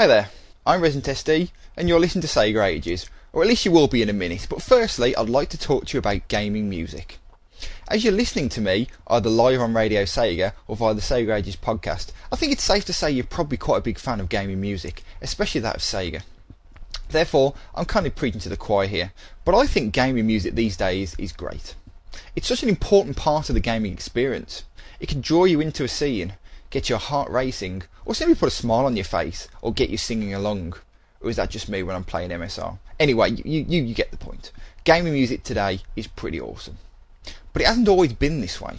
Hi there, I'm Resident SD, and you're listening to Sega Ages, or at least you will be in a minute, but firstly I'd like to talk to you about gaming music. As you're listening to me, either live on Radio Sega or via the Sega Ages podcast, I think it's safe to say you're probably quite a big fan of gaming music, especially that of Sega. Therefore, I'm kind of preaching to the choir here, but I think gaming music these days is great. It's such an important part of the gaming experience. It can draw you into a scene, get your heart racing, or simply put a smile on your face, or get you singing along. Or is that just me when I'm playing MSR? Anyway, you, you, you get the point. Gaming music today is pretty awesome. But it hasn't always been this way.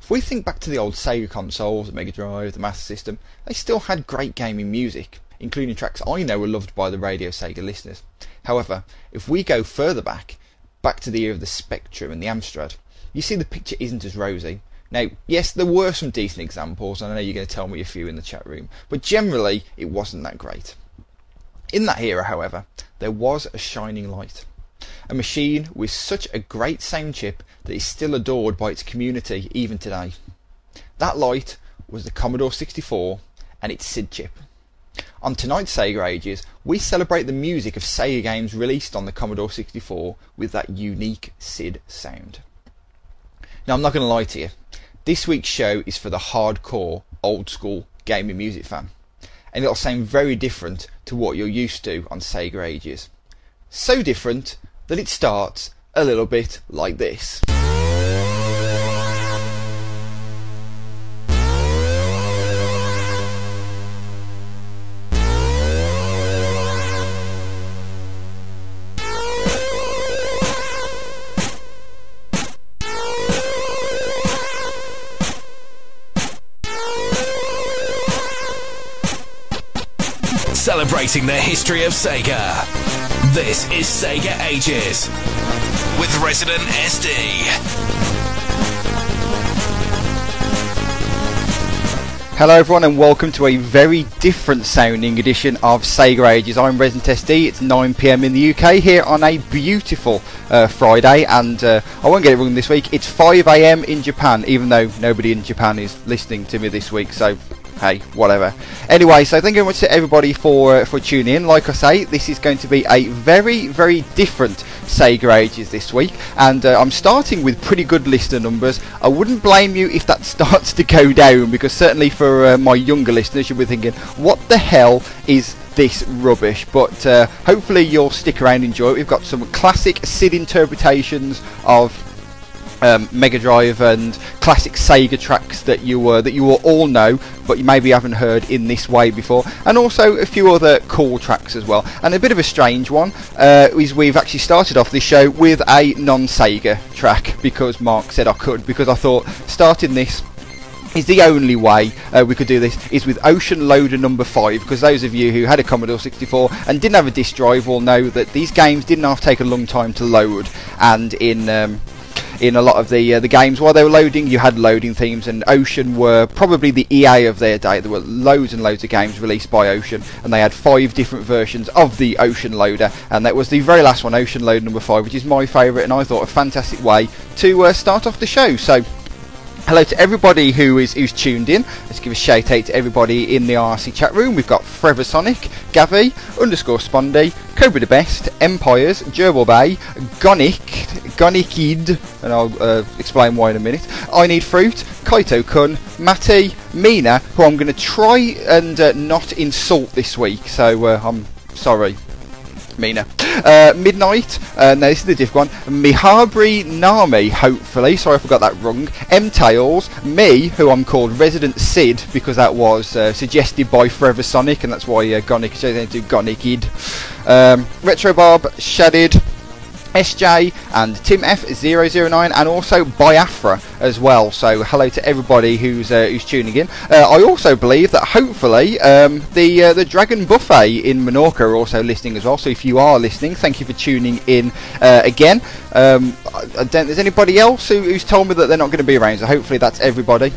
If we think back to the old Sega consoles, the Mega Drive, the Master System, they still had great gaming music, including tracks I know were loved by the Radio Sega listeners. However, if we go further back, back to the era of the Spectrum and the Amstrad, you see the picture isn't as rosy, now, yes, there were some decent examples, and I know you're going to tell me a few in the chat room, but generally it wasn't that great. In that era, however, there was a shining light. A machine with such a great sound chip that is still adored by its community even today. That light was the Commodore 64 and its SID chip. On tonight's Sega Ages, we celebrate the music of Sega games released on the Commodore 64 with that unique SID sound. Now, I'm not going to lie to you, this week's show is for the hardcore, old school gaming music fan, and it'll sound very different to what you're used to on Sega Ages. So different that it starts a little bit like this. Celebrating the history of Sega. This is Sega Ages with Resident SD. Hello everyone and welcome to a very different sounding edition of Sega Ages. I'm Resident SD, it's 9pm in the UK here on a beautiful uh, Friday and uh, I won't get it wrong this week, it's 5am in Japan even though nobody in Japan is listening to me this week so hey, whatever. Anyway, so thank you very much to everybody for uh, for tuning in. Like I say, this is going to be a very, very different Sega Ages this week, and uh, I'm starting with pretty good listener numbers. I wouldn't blame you if that starts to go down, because certainly for uh, my younger listeners, you'll be thinking, what the hell is this rubbish? But uh, hopefully you'll stick around and enjoy it. We've got some classic SID interpretations of um, Mega Drive and classic Sega tracks that you uh, that you all know, but you maybe haven't heard in this way before, and also a few other cool tracks as well. And a bit of a strange one uh, is we've actually started off this show with a non-Sega track because Mark said I could because I thought starting this is the only way uh, we could do this is with Ocean Loader number 5 because those of you who had a Commodore 64 and didn't have a disk drive will know that these games didn't have to take a long time to load and in um, in a lot of the uh, the games while they were loading. You had loading themes, and Ocean were probably the EA of their day. There were loads and loads of games released by Ocean, and they had five different versions of the Ocean Loader, and that was the very last one, Ocean Loader number five, which is my favourite, and I thought a fantastic way to uh, start off the show. So. Hello to everybody who is who's tuned in. Let's give a shout out to everybody in the RC chat room. We've got Forever Sonic, Gavi, underscore Spondy, Cobra the Best, Empires, Gerbil Bay, Gonic, Gonikid, and I'll uh, explain why in a minute. I Need Fruit, Kaito Kun, Matty, Mina, who I'm going to try and uh, not insult this week, so uh, I'm sorry. Mina. Uh, Midnight, uh, no, this is the different one. Mihabri Nami, hopefully. Sorry if I got that wrong. M Tails, me, who I'm called Resident Sid, because that was uh, suggested by Forever Sonic, and that's why uh, Gonic changed into Gonikid. Um, Retro Bob, Shadid, SJ and Tim F009 and also Biafra as well. So hello to everybody who's uh, who's tuning in. Uh, I also believe that hopefully um, the uh, the Dragon Buffet in Menorca are also listening as well. So if you are listening, thank you for tuning in uh, again. Um, I, don't, there's anybody else who, who's told me that they're not going to be around. So hopefully that's everybody.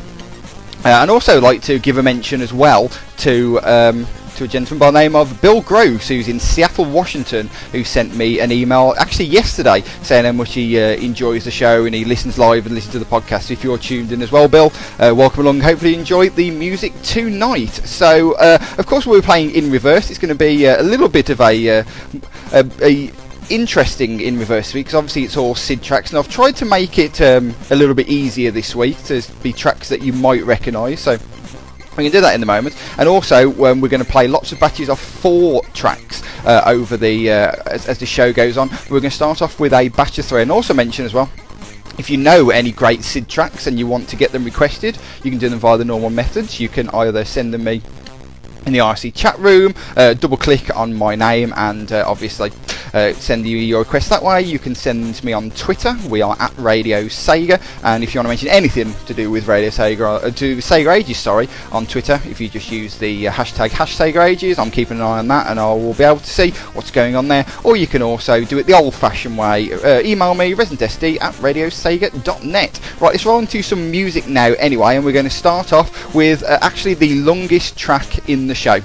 Uh, and also like to give a mention as well to. Um, to a gentleman by the name of Bill Gross, who's in Seattle, Washington, who sent me an email actually yesterday saying how much he uh, enjoys the show and he listens live and listens to the podcast. So If you're tuned in as well, Bill, uh, welcome along. Hopefully, you enjoy the music tonight. So, uh, of course, we're playing in reverse. It's going to be uh, a little bit of a, uh, a, a interesting in reverse because obviously it's all SID tracks and I've tried to make it um, a little bit easier this week to be tracks that you might recognise so we can do that in the moment. And also um, we're going to play lots of batches of four tracks uh, over the uh, as, as the show goes on. We're going to start off with a batch of three. And also mention as well if you know any great SID tracks and you want to get them requested, you can do them via the normal methods. You can either send them me in the IRC chat room, uh, double click on my name, and uh, obviously uh, send you your request that way. You can send me on Twitter. We are at Radio Sega, and if you want to mention anything to do with Radio Sega, uh, to Sega Ages, sorry, on Twitter, if you just use the uh, hashtag Sega Ages, I'm keeping an eye on that, and I will be able to see what's going on there. Or you can also do it the old-fashioned way. Uh, email me residentsd at radiosega.net. Right, let's roll into some music now, anyway, and we're going to start off with uh, actually the longest track in the show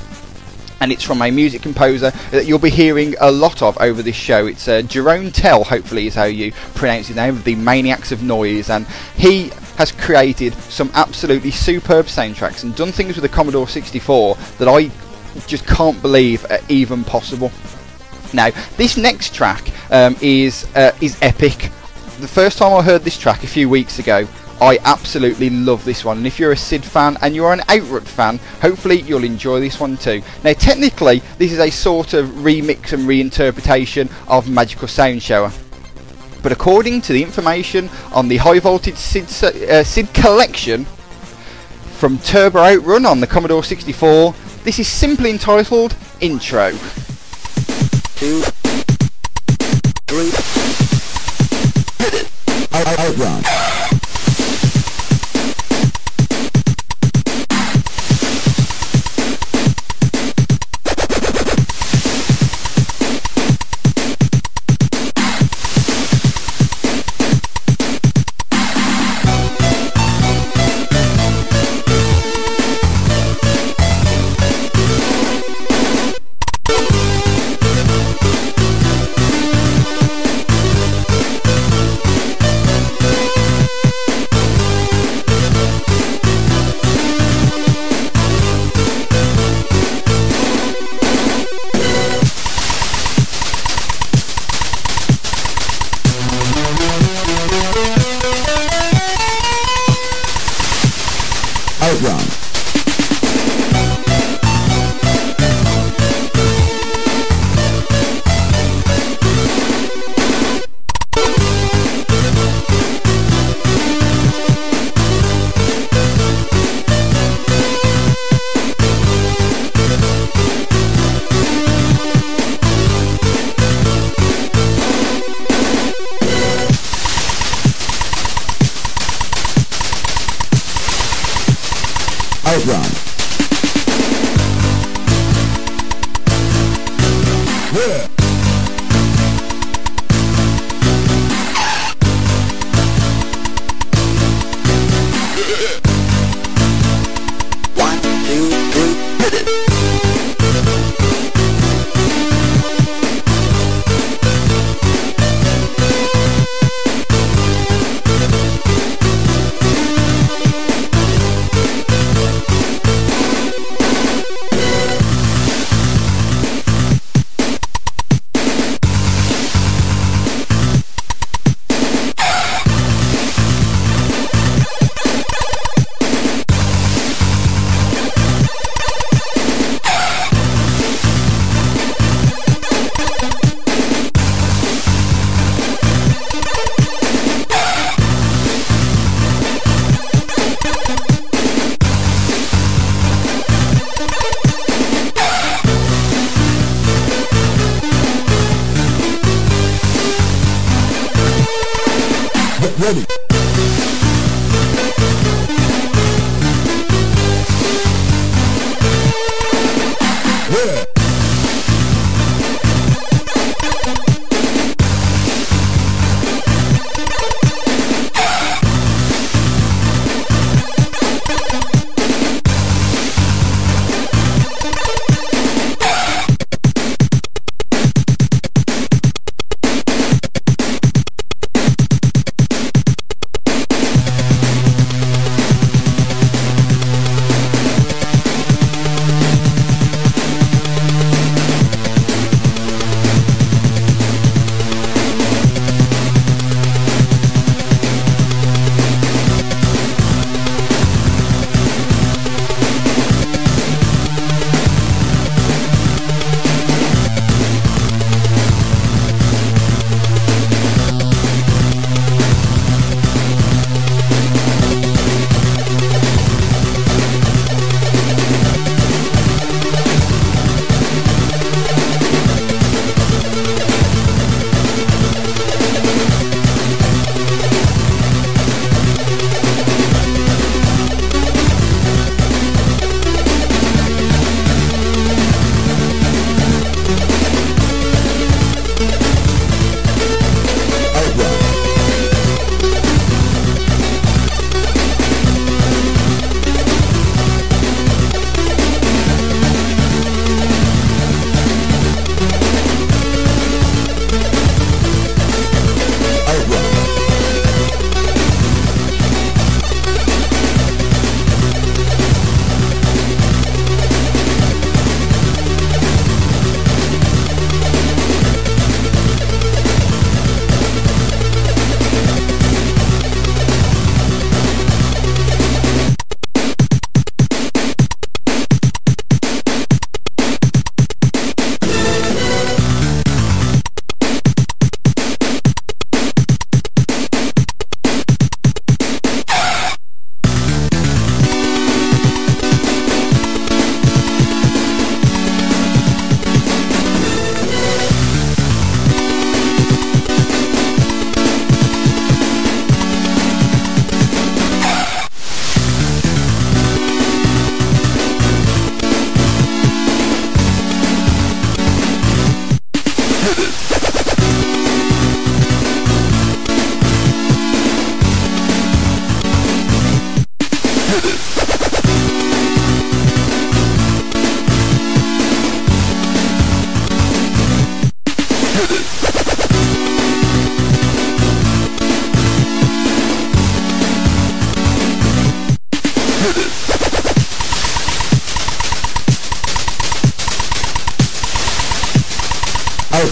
and it's from a music composer that you'll be hearing a lot of over this show. It's uh, Jeroen Tel, hopefully is how you pronounce his name, the Maniacs of Noise, and he has created some absolutely superb soundtracks and done things with the Commodore 64 that I just can't believe are even possible. Now, this next track um, is uh, is epic. The first time I heard this track a few weeks ago, I absolutely love this one, and if you're a SID fan and you're an Outrun fan, hopefully you'll enjoy this one too. Now, technically, this is a sort of remix and reinterpretation of Magical Sound Shower. But according to the information on the high voltage SID, uh, SID collection from Turbo Outrun on the Commodore 64, this is simply entitled Intro. Two, three. Outrun.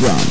Good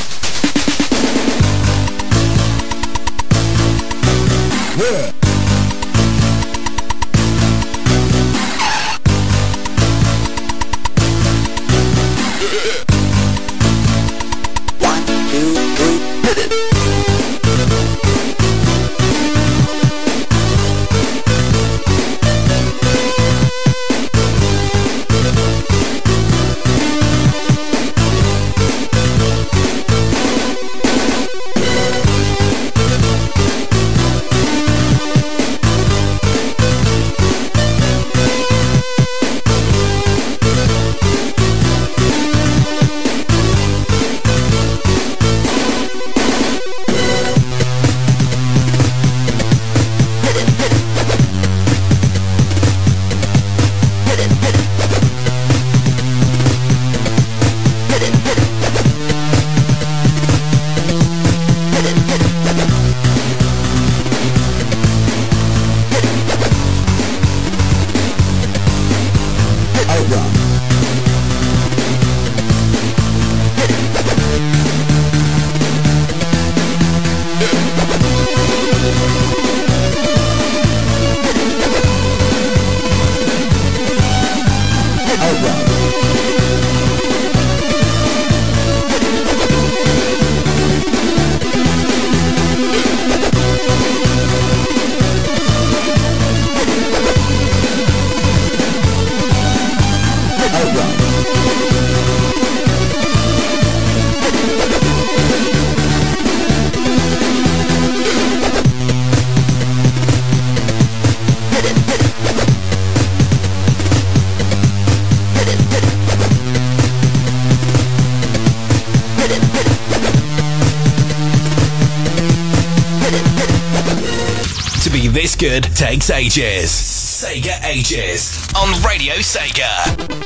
takes ages. Sega Ages on Radio Sega.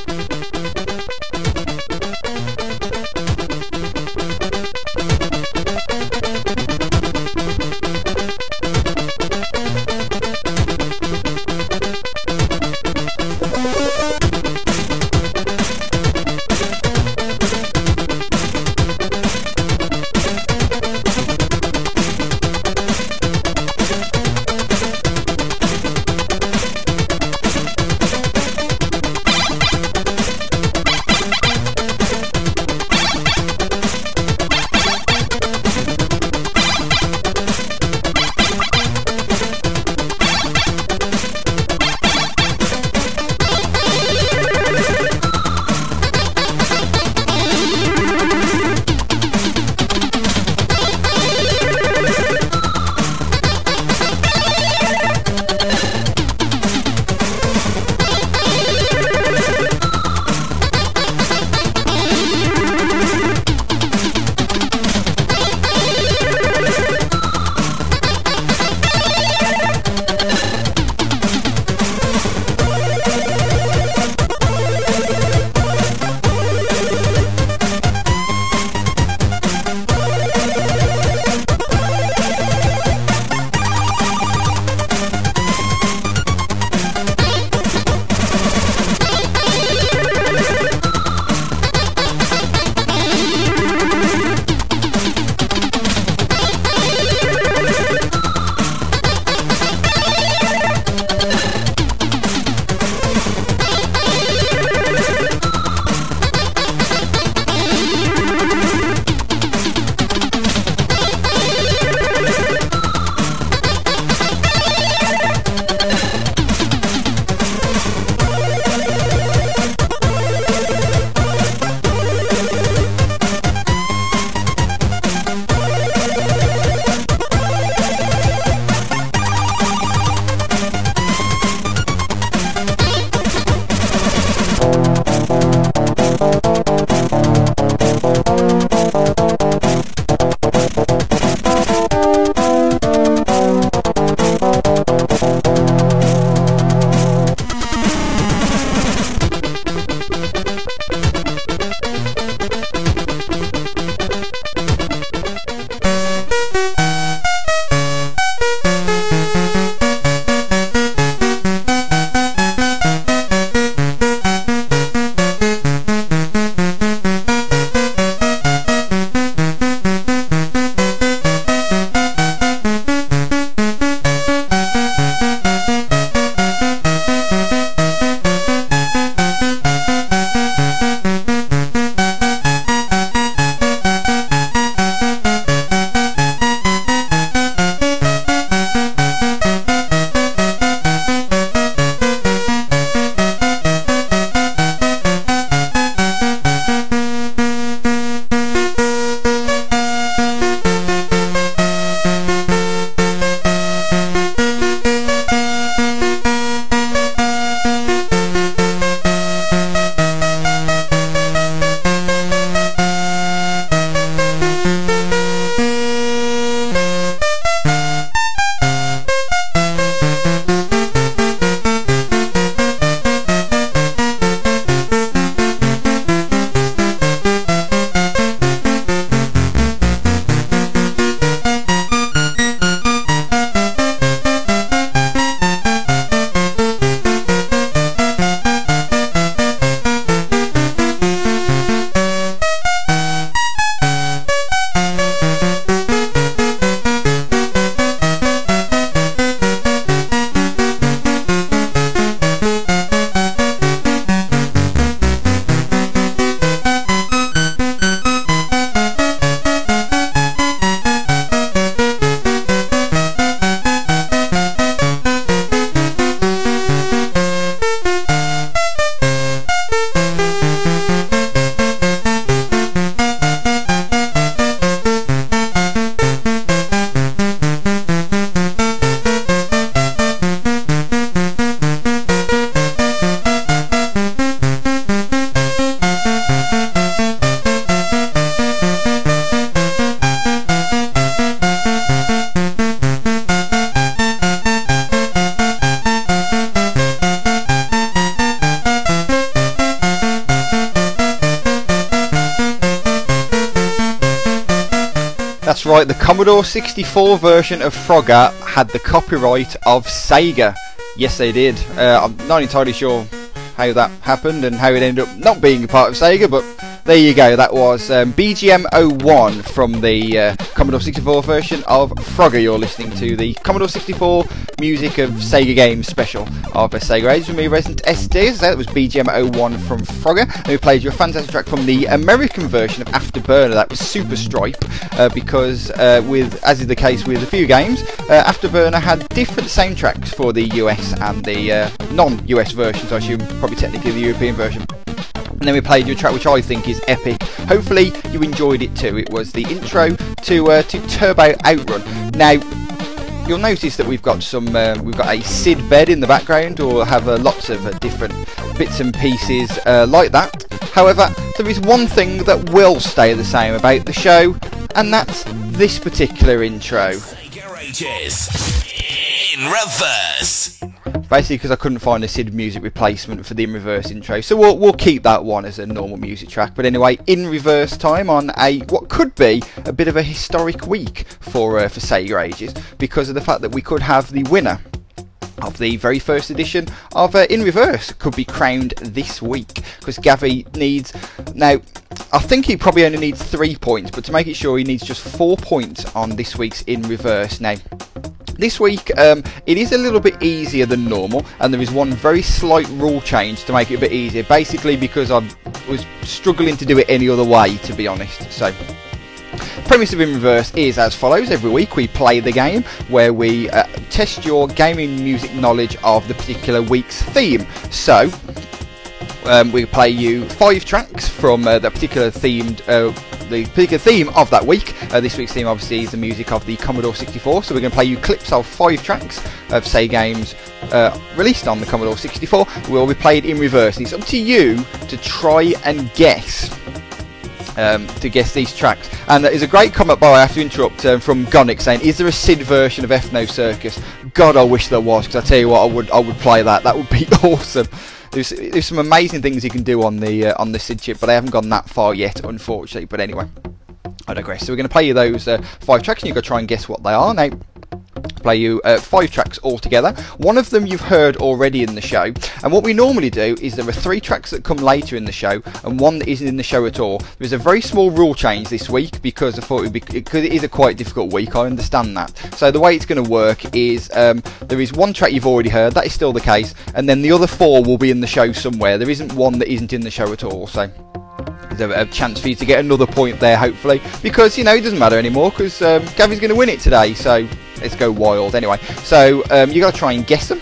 Commodore 64 version of Frogger had the copyright of Sega. Yes, they did. Uh, I'm not entirely sure how that happened and how it ended up not being a part of Sega, but there you go. That was um, BGM 01 from the uh, Commodore 64 version of Frogger. You're listening to the Commodore 64 music of Sega games special of a Sega Age with me, Resident SD. That was BGM 01 from Frogger. And we played you a fantastic track from the American version of Afterburner. That was Super Stripe uh, because, uh, with as is the case with a few games, uh, Afterburner had different soundtracks for the US and the uh, non-US versions. I assume probably technically the European version. And then we played you a track which I think is epic. Hopefully you enjoyed it too. It was the intro to uh, to Turbo Outrun. Now you'll notice that we've got some uh, we've got a SID bed in the background or have uh, lots of uh, different bits and pieces like that. However, there is one thing that will stay the same about the show, and that's this particular intro. In reverse basically because I couldn't find a SID music replacement for the in reverse intro. So we'll, we'll keep that one as a normal music track. But anyway, in reverse time on a what could be a bit of a historic week for uh, for Sega Ages because of the fact that we could have the winner of the very first edition of uh, In Reverse could be crowned this week because Gavi needs now I think he probably only needs three points but to make it sure he needs just four points on this week's In Reverse now this week, um, it is a little bit easier than normal, and there is one very slight rule change to make it a bit easier. Basically, because I was struggling to do it any other way, to be honest. So, premise of in reverse is as follows every week we play the game where we uh, test your gaming music knowledge of the particular week's theme so um, we play you five tracks from uh, the particular themed uh, the particular theme of that week. Uh, this week's theme obviously is the music of the Commodore 64, so we're going to play you clips of five tracks of say games uh, released on the Commodore 64. Will be played in reverse. And it's up to you to try and guess. Um, to guess these tracks. And there's a great comment by I have to interrupt um, from Gonic saying, "Is there a SID version of Ethno Circus?" God, I wish there was because I tell you what, I would I would play that. That would be awesome. There's, there's some amazing things you can do on the uh, on the SID chip, but I haven't gone that far yet, unfortunately. But anyway, I digress. So we're going to play you those uh, five tracks, and you've got to try and guess what they are. Now, play you uh, five tracks altogether. One of them you've heard already in the show, and what we normally do is there are three tracks that come later in the show, and one that isn't in the show at all. There's a very small rule change this week because I thought it be because it is a quite difficult week. I understand that. So the way it's going to work is um, there is one track you've already heard, that is still the case, and then the other four will be in the show somewhere. There isn't one that isn't in the show at all. So there's a, chance for you to get another point there, hopefully, because you know it doesn't matter anymore because um, Gavi's going to win it today. So let's go wild. Anyway, so um, you got to try and guess them.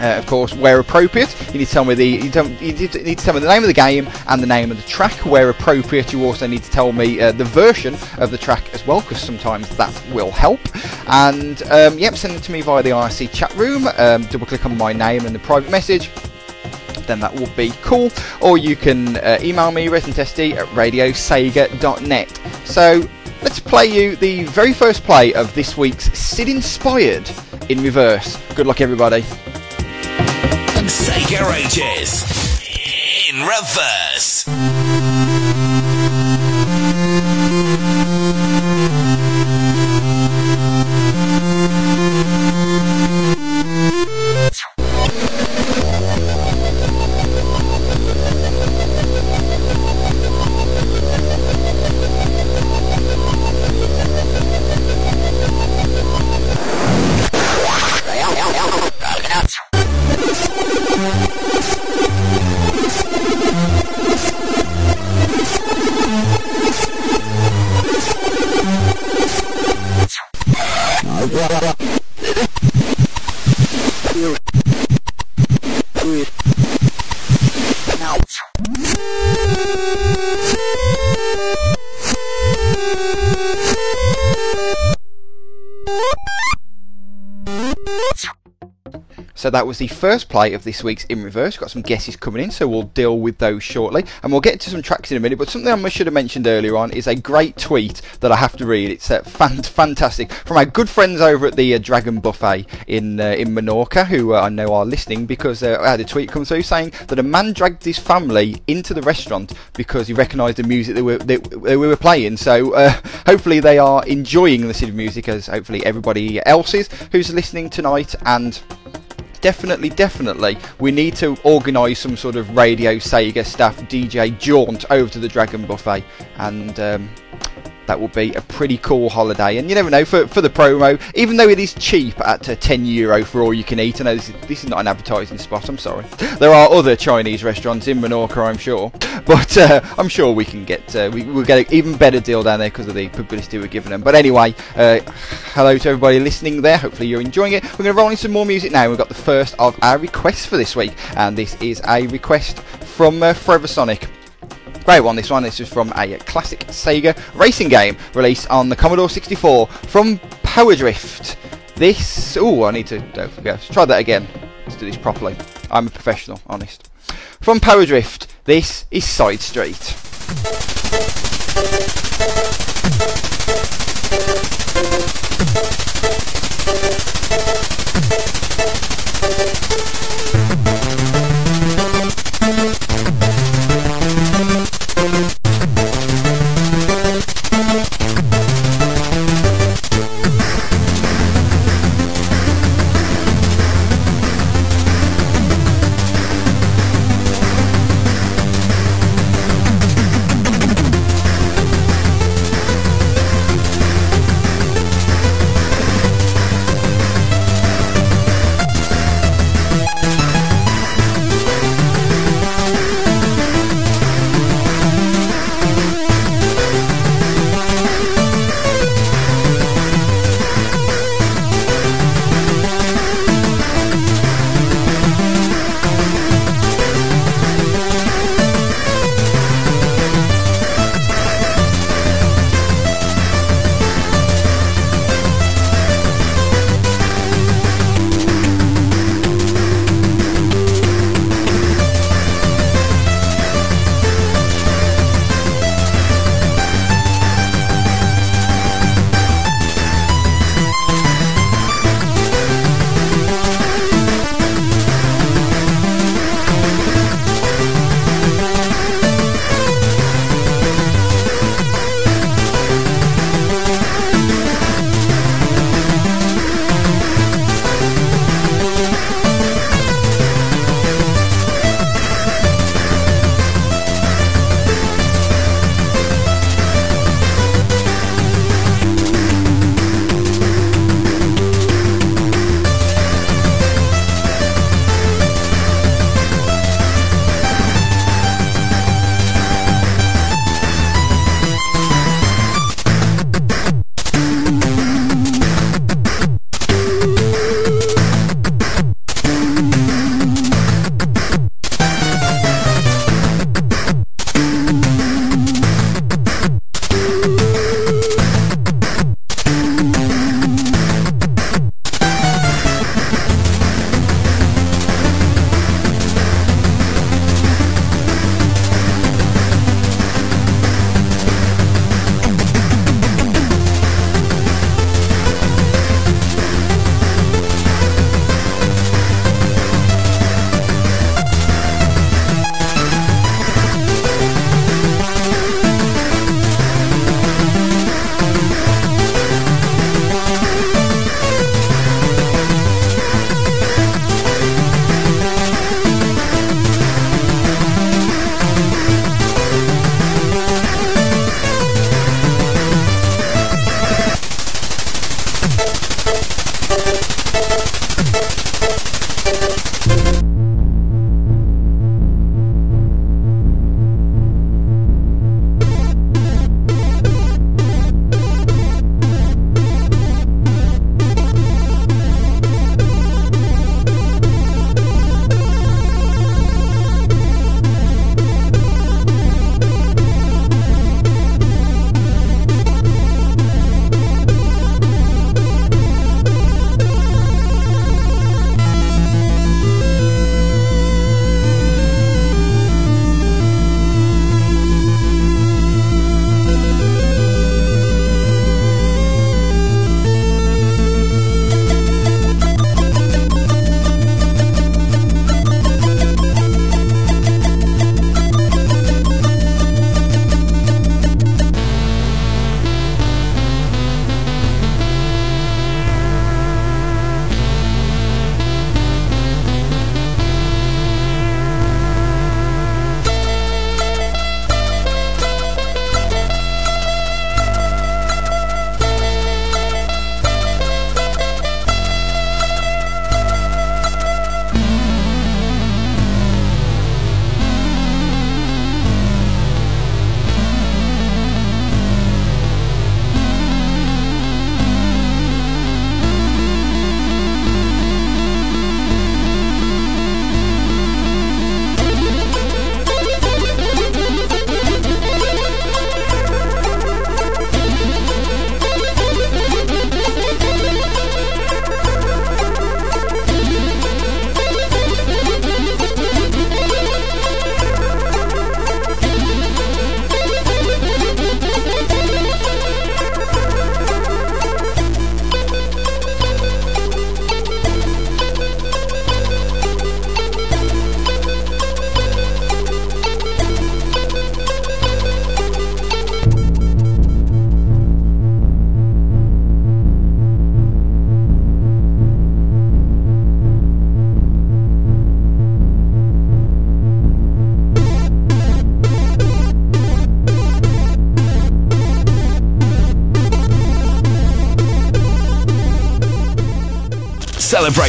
Uh, of course, where appropriate, you need to tell me the you, you, need to tell me the name of the game and the name of the track. Where appropriate, you also need to tell me uh, the version of the track as well, because sometimes that will help. And um, yep, send it to me via the IRC chat room. Um, double click on my name and the private message then that would be cool. Or you can uh, email me, ResidentSD at radiosega.net. So let's play you the very first play of this week's SID Inspired in reverse. Good luck, everybody. Sega Ages in reverse. So that was the first play of this week's In Reverse. Got some guesses coming in, so we'll deal with those shortly. And we'll get to some tracks in a minute, but something I should have mentioned earlier on is a great tweet that I have to read. It's uh, fan- fantastic from our good friends over at the uh, Dragon Buffet in uh, in Menorca, who uh, I know are listening because uh, I had a tweet come through saying that a man dragged his family into the restaurant because he recognised the music that we, that we were playing. So uh, hopefully they are enjoying the city music as hopefully everybody else is who's listening tonight and definitely, definitely, we need to organise some sort of Radio Sega staff DJ jaunt over to the Dragon Buffet. And um, that will be a pretty cool holiday. And you never know for, for the promo, even though it is cheap at uh, 10 euro for all you can eat. I know this is, this is not an advertising spot. I'm sorry. There are other Chinese restaurants in Menorca, I'm sure, but uh, I'm sure we can get uh, we will get an even better deal down there because of the publicity we're giving them. But anyway, uh, hello to everybody listening there. Hopefully you're enjoying it. We're going to roll in some more music now. We've got the first of our requests for this week, and this is a request from uh, Forever Sonic. Great one, this one. This is from a classic Sega racing game released on the Commodore 64 from Power Drift. This. Oh, I need to. Uh, let's try that again. Let's do this properly. I'm a professional, honest. From Power Drift, this is Side Street.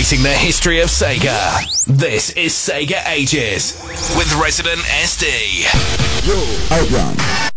Celebrating the history of Sega. This is Sega Ages with Resident SD. Yo, Outrun.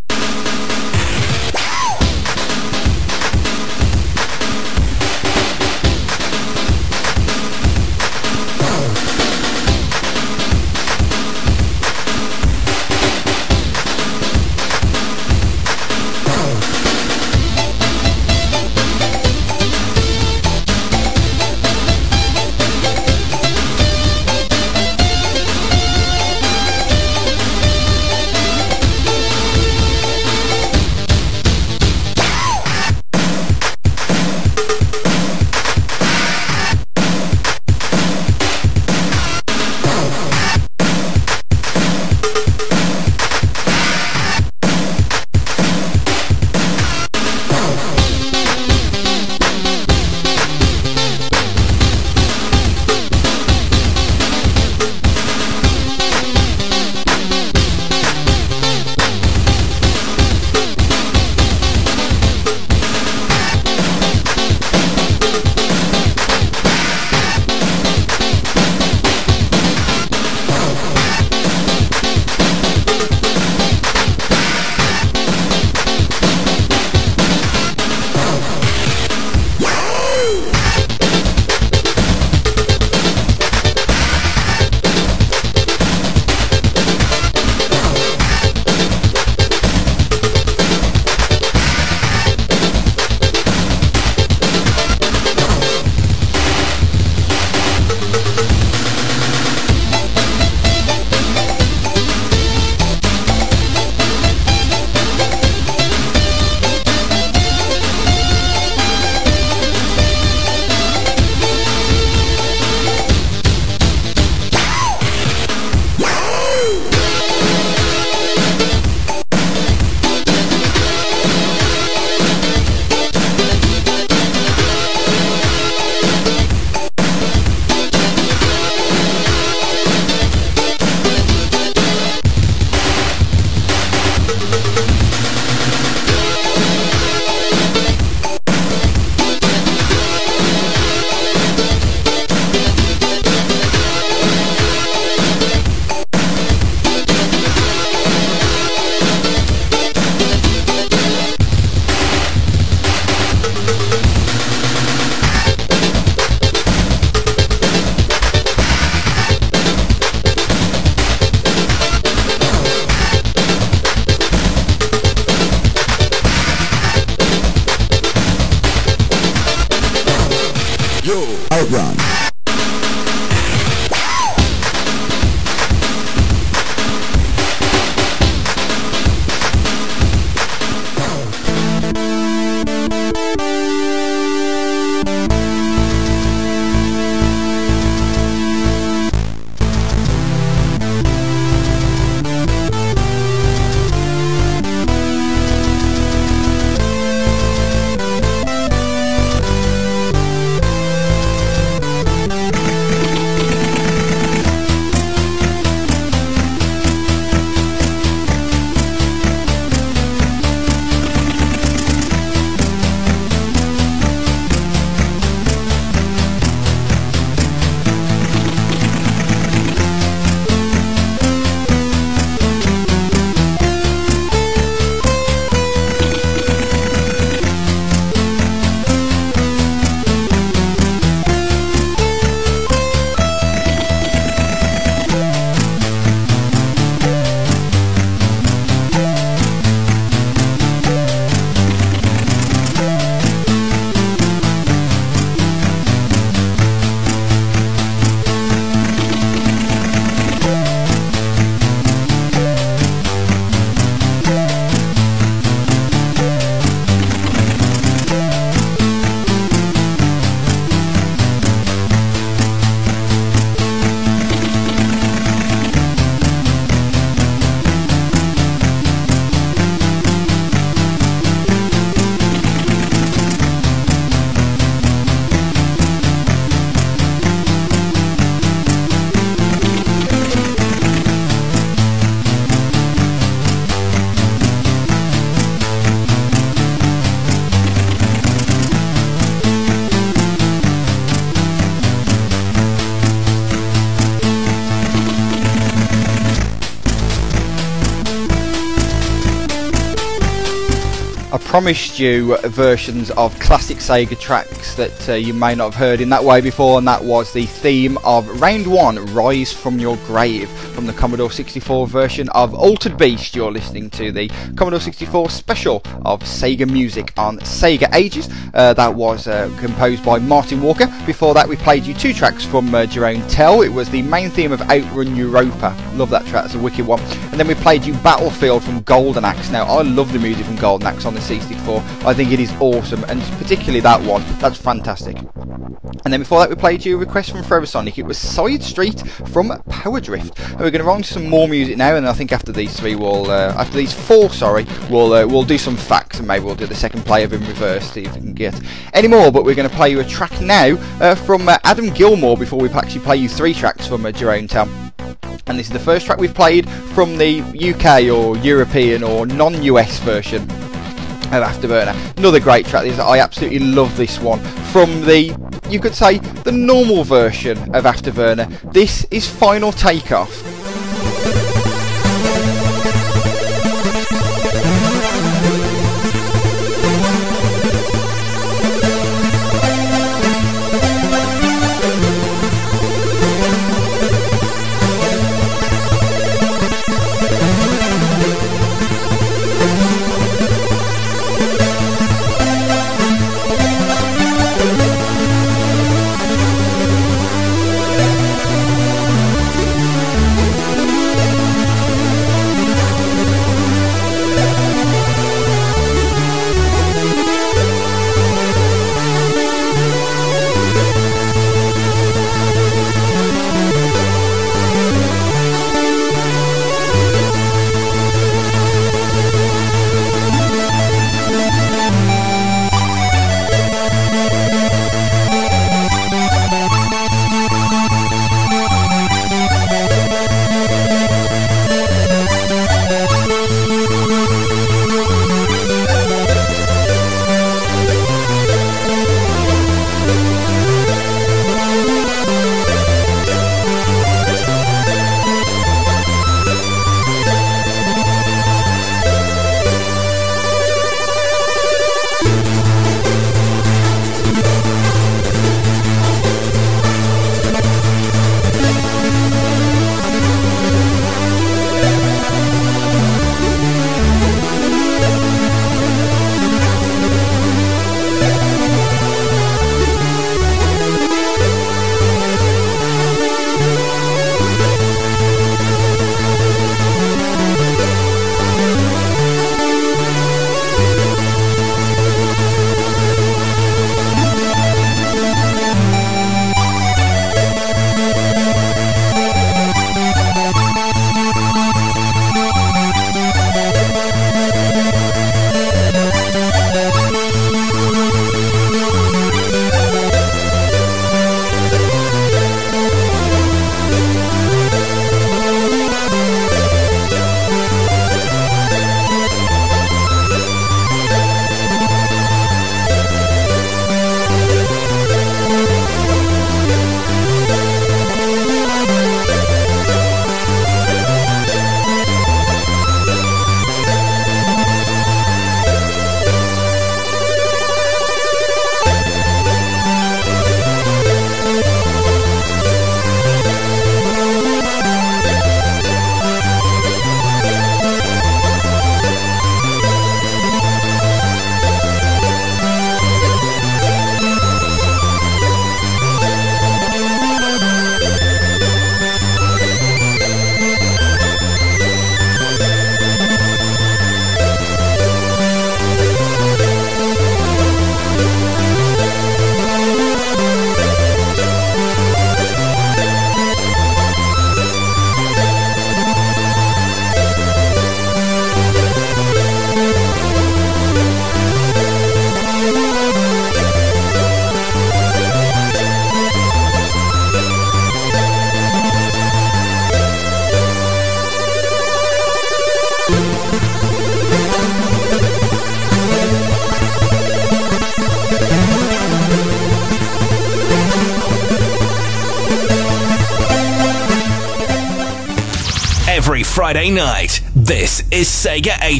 Promised you versions of classic Sega tracks that uh, you may not have heard in that way before, and that was the theme of Round 1 Rise from Your Grave the Commodore 64 version of Altered Beast. You're listening to the Commodore 64 special of Sega music on Sega Ages. Uh, that was uh, composed by Martin Walker. Before that, we played you two tracks from uh, Jeroen Tel. It was the main theme of Outrun Europa. Love that track, it's a wicked one. And then we played you Battlefield from Golden Axe. Now, I love the music from Golden Axe on the C64. I think it is awesome, and particularly that one. That's fantastic. And then before that, we played you a request from Forever Sonic. It was Side Street from Power Drift. And we're going to run to some more music now, and I think after these three, we'll uh, after these four, sorry, we'll uh, we'll do some facts, and maybe we'll do the second play of in reverse, see if we can get any more. But we're going to play you a track now uh, from uh, Adam Gilmore before we actually play you three tracks from uh, Jeroen Tel and this is the first track we've played from the UK or European or non-US version of Afterburner. Another great track. This I absolutely love this one from the you could say the normal version of Afterburner. This is Final Takeoff.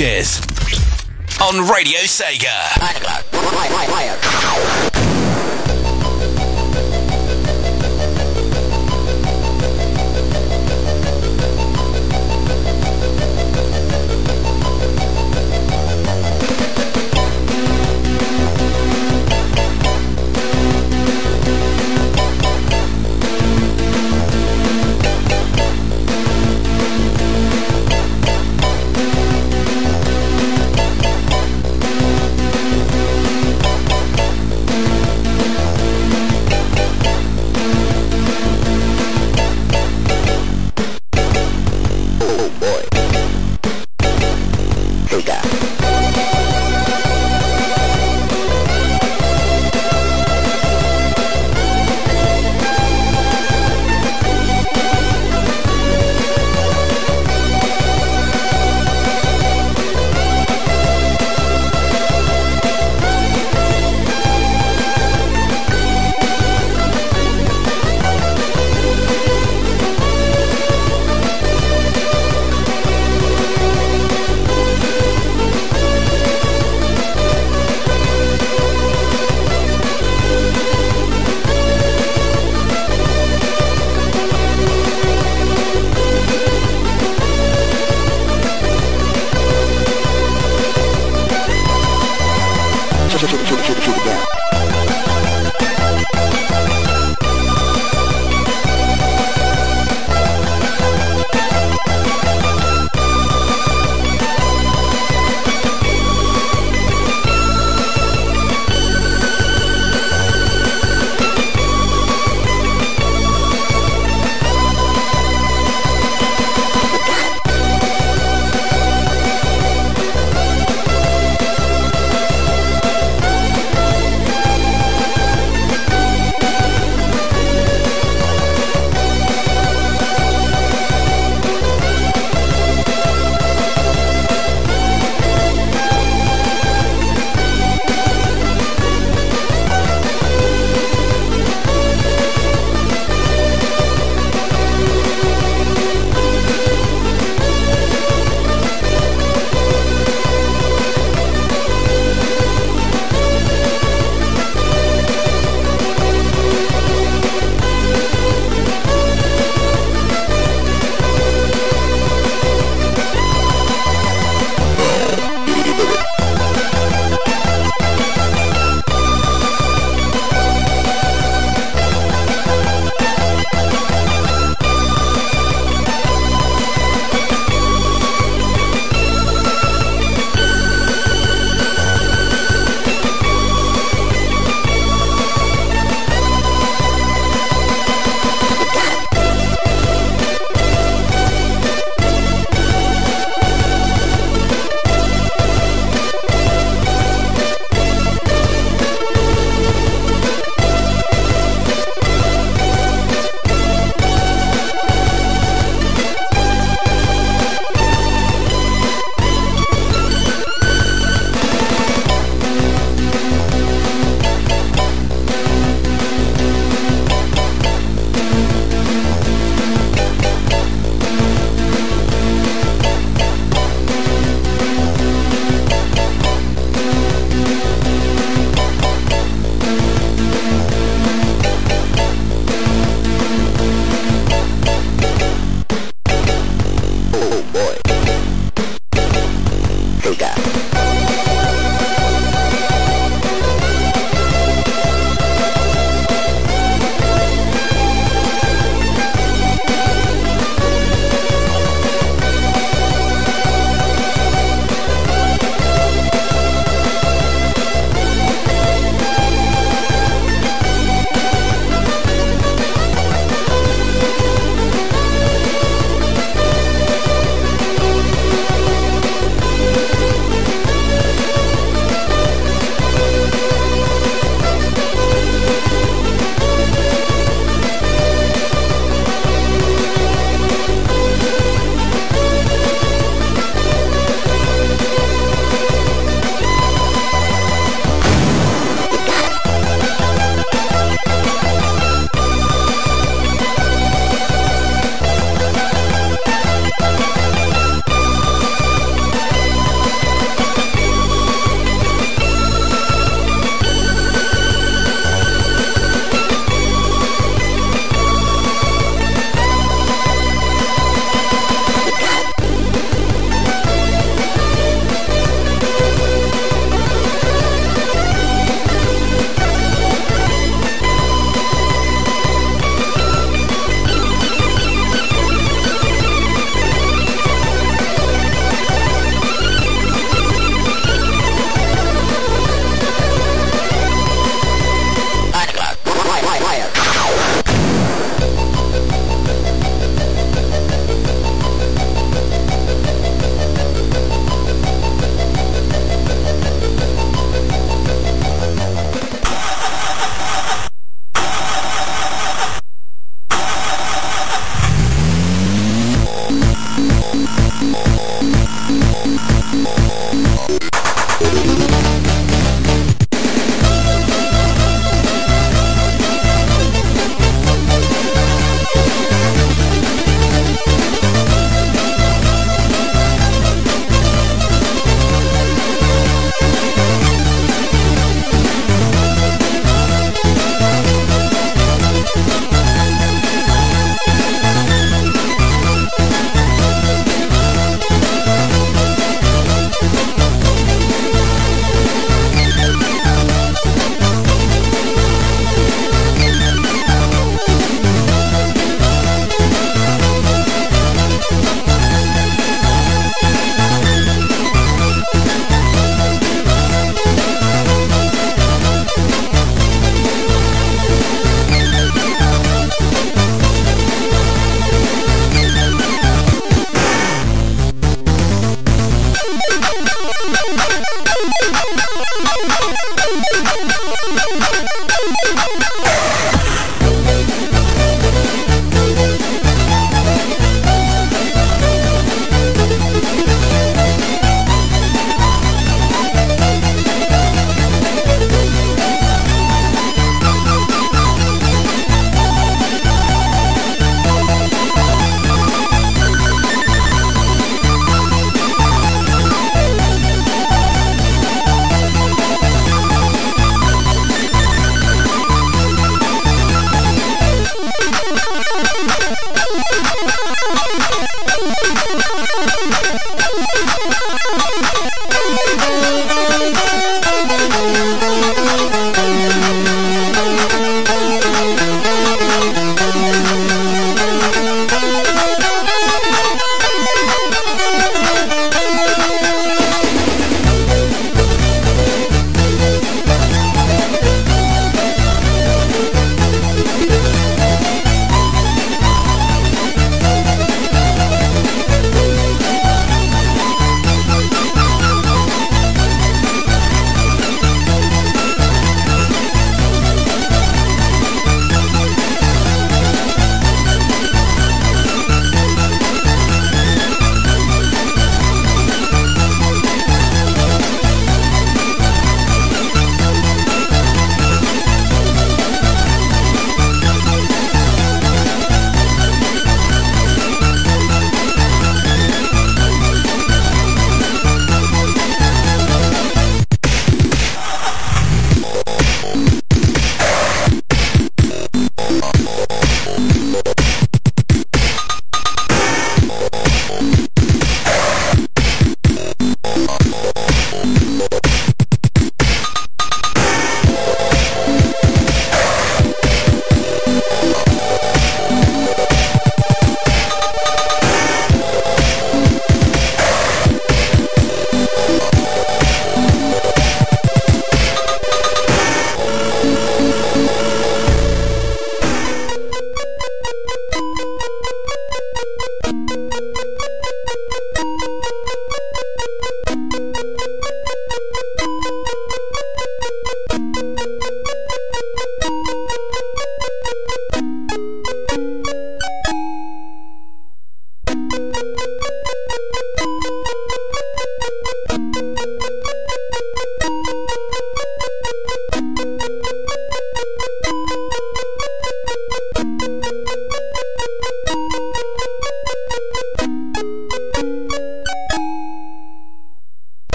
Ages. on Radio Sega.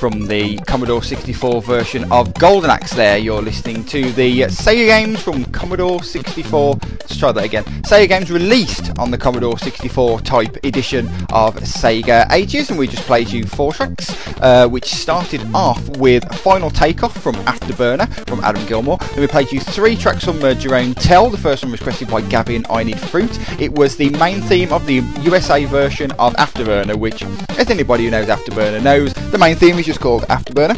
From the Commodore 64 version of Golden Axe there. You're listening to the Sega games from Commodore 64. Let's try that again. Sega games released on the Commodore 64 type edition of Sega Ages, and we just played you four tracks, uh, which started off with Final Takeoff from Afterburner from Adam Gilmore. Then we played you three tracks from uh, Jeroen Tel. The first one was requested by Gavin I Need Fruit. It was the main theme of the USA version of Afterburner, which, as anybody who knows Afterburner knows, the main theme is just called Afterburner.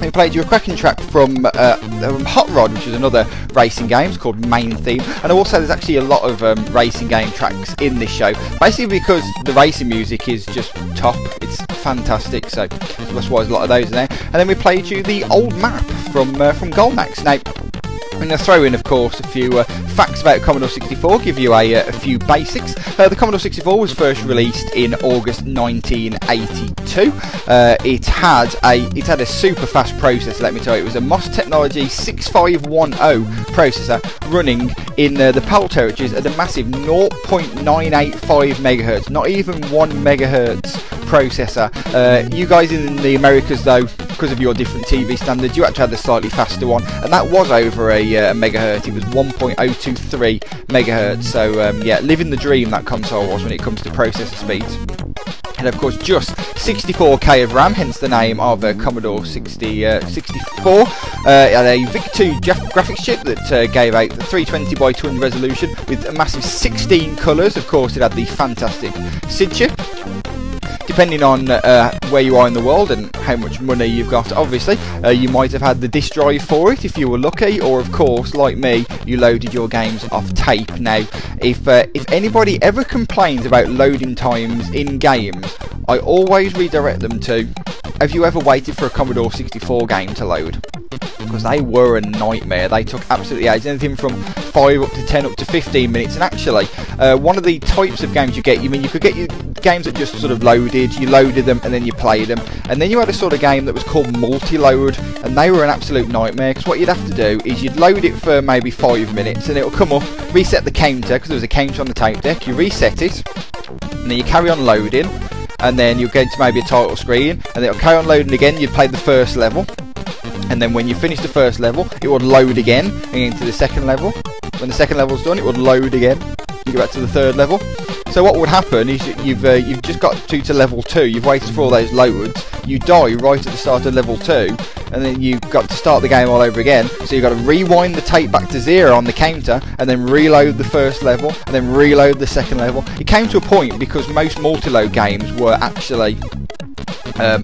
We played you a cracking track from, uh, Hot Rod, which is another racing game. It's called Main Theme, and also there's actually a lot of um, racing game tracks in this show. Basically, because the racing music is just top. It's fantastic. So that's why there's a lot of those in there. And then we played you the old map from uh, from Golden Axe. Now To throw in, of course, a few uh, facts about Commodore 64, give you a, uh, a few basics. Uh, the Commodore 64 was first released in August 1982. Uh, it had a it had a super fast processor. Let me tell you, it was a MOS Technology 6510 processor running in the PAL territories at a massive 0.985 megahertz, not even one megahertz processor. You guys in the Americas, though, because of your different TV standards, you actually had the slightly faster one, and that was over a, uh, megahertz. It was 1.023 megahertz. So um, yeah, living the dream that console was when it comes to processor speeds and of course just 64k of RAM, hence the name of uh, Commodore 60, uh, 64. Uh, had a VIC-2 graphics chip that uh, gave out the 320 by 200 resolution with a massive 16 colours. Of course, it had the fantastic SID chip depending on uh, where you are in the world and how much money you've got, obviously, uh, you might have had the disk drive for it if you were lucky, or of course, like me, you loaded your games off tape. Now, if uh, if anybody ever complains about loading times in games, I always redirect them to have you ever waited for a Commodore 64 game to load? Because they were a nightmare. They took absolutely ages, anything from 5 up to 10 up to 15 minutes. And actually, uh, one of the types of games you get, you mean you could get your games that just sort of loaded, you loaded them and then you played them. And then you had a sort of game that was called multi-load, and they were an absolute nightmare. Because what you'd have to do is you'd load it for maybe 5 minutes, and it'll come up, reset the counter, because there was a counter on the tape deck, you reset it, and then you carry on loading and then you'll get to maybe a title screen, and it'll carry on loading again. You'd play the first level, and then when you finish the first level, it would load again and into the second level. When the second level's done, it would load again. You go back to the third level. So what would happen is you've uh, you've just got to to level two. You've waited for all those loads. You die right at the start of level two, and then you've got to start the game all over again. So you've got to rewind the tape back to zero on the counter, and then reload the first level, and then reload the second level. It came to a point because most multi-load games were actually um,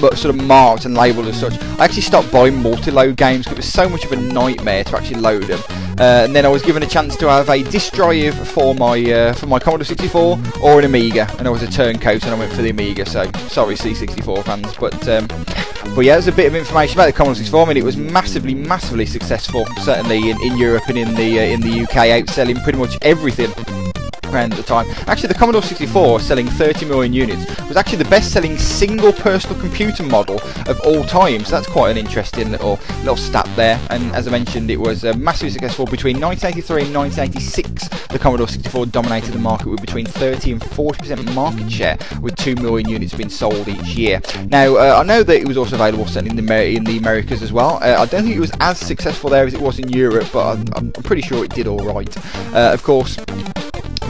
sort of marked and labelled as such. I actually stopped buying multi-load games because it was so much of a nightmare to actually load them. Uh, and then I was given a chance to have a disk drive for my uh, for my Commodore 64 or an Amiga, and I was a turncoat and I went for the Amiga. So sorry, C64 fans, but um, but yeah, there's a bit of information about the Commodore 64. I mean, it was massively, massively successful, certainly in, in Europe and in the uh, in the UK, outselling pretty much everything around at the time. Actually, the Commodore 64, selling 30 million units, was actually the best-selling single personal computer model of all time. So that's quite an interesting little little stat there. And as I mentioned, it was uh, massively successful between 1983 and 1986. The Commodore 64 dominated the market with between 30 and 40% market share, with 2 million units being sold each year. Now, uh, I know that it was also available in the in the Americas as well. Uh, I don't think it was as successful there as it was in Europe, but I'm, I'm pretty sure it did all right. Uh, of course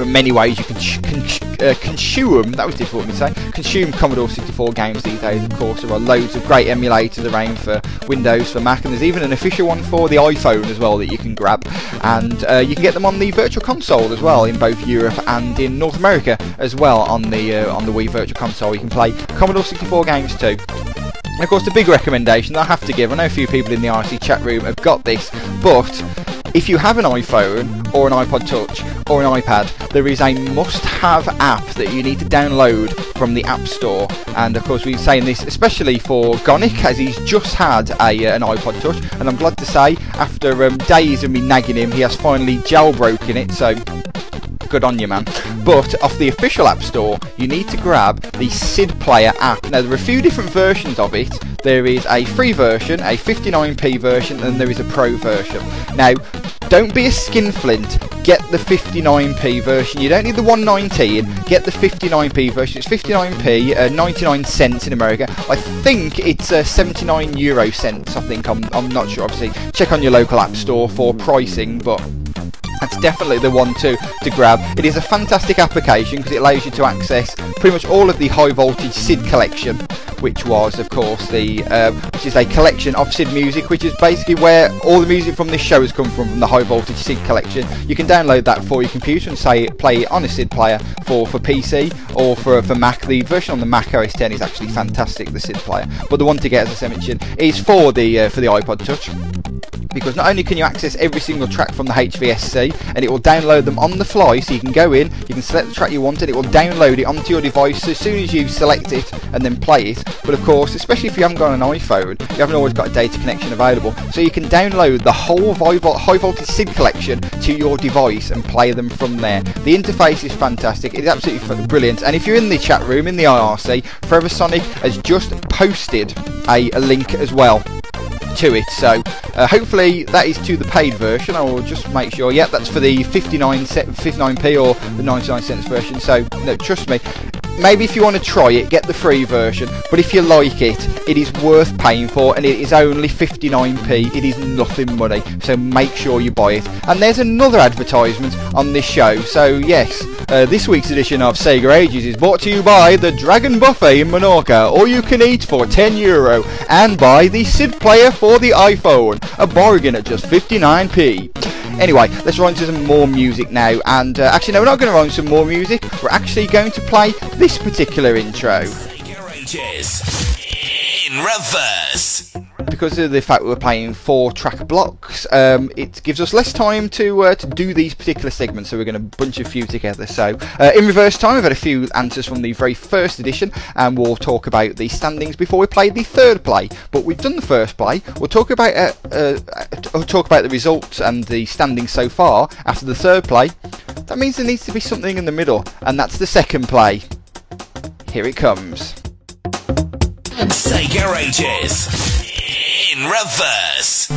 in many ways you can uh, consume, that was difficult to say, consume Commodore 64 games these days, of course. There are loads of great emulators around for Windows, for Mac, and there's even an official one for the iPhone as well that you can grab. And uh, you can get them on the Virtual Console as well in both Europe and in North America as well on the uh, on the Wii Virtual Console. You can play Commodore 64 games too. And of course, the big recommendation that I have to give, I know a few people in the RC chat room have got this, but if you have an iPhone or an iPod Touch or an iPad, there is a must-have app that you need to download from the App Store. And of course, we're saying this especially for Gonic, as he's just had a, uh, an iPod Touch, and I'm glad to say, after um, days of me nagging him, he has finally jailbroken it. So good on you, man. But off the official App Store, you need to grab the SID Player app. Now, there are a few different versions of it. There is a free version, a 59p version, and there is a pro version. Now, don't be a skinflint. Get the 59p version. You don't need the 119. Get the 59p version. It's 59p, uh, 99 cents in America. I think it's uh, 79 euro cents. I think I'm. I'm not sure. Obviously, check on your local app store for pricing, but that's definitely the one to, to grab. It is a fantastic application because it allows you to access pretty much all of the high voltage SID collection, which was, of course, the uh, which is a collection of SID music, which is basically where all the music from this show has come from, from the high voltage SID collection. You can download that for your computer and say play it on a SID player for, for PC or for, for Mac. The version on the Mac OS 10 is actually fantastic, the SID player. But the one to get, as I mentioned, is for the uh, for the iPod Touch. because not only can you access every single track from the HVSC and it will download them on the fly so you can go in, you can select the track you want and it will download it onto your device as soon as you select it and then play it. But of course, especially if you haven't got an iPhone, you haven't always got a data connection available. So you can download the whole high voltage SID collection to your device and play them from there. The interface is fantastic, it's absolutely brilliant. And if you're in the chat room in the IRC, Forever Sonic has just posted a, a link as well to it. So uh, hopefully that is to the paid version. I will just make sure. Yep, that's for the 59 59p or the 99 cents version. So no, trust me. Maybe if you want to try it, get the free version. But if you like it, it is worth paying for, and it is only 59p. It is nothing money. So make sure you buy it. And there's another advertisement on this show. So yes, uh, this week's edition of Sega Ages is brought to you by the Dragon Buffet in Menorca, all you can eat for 10 euro, and by the SID player for the iPhone, a bargain at just 59p. Anyway, let's run into some more music now. And uh, actually, no, we're not going to run some more music. We're actually going to play this particular intro. In reverse. Because of the fact we're playing four track blocks, um, it gives us less time to uh, to do these particular segments. So we're going to bunch a few together. So uh, in reverse time, we've had a few answers from the very first edition, and we'll talk about the standings before we play the third play. But we've done the first play. We'll talk about uh, uh, talk about the results and the standings so far after the third play. That means there needs to be something in the middle, and that's the second play. Here it comes. Sega Ages. In reverse.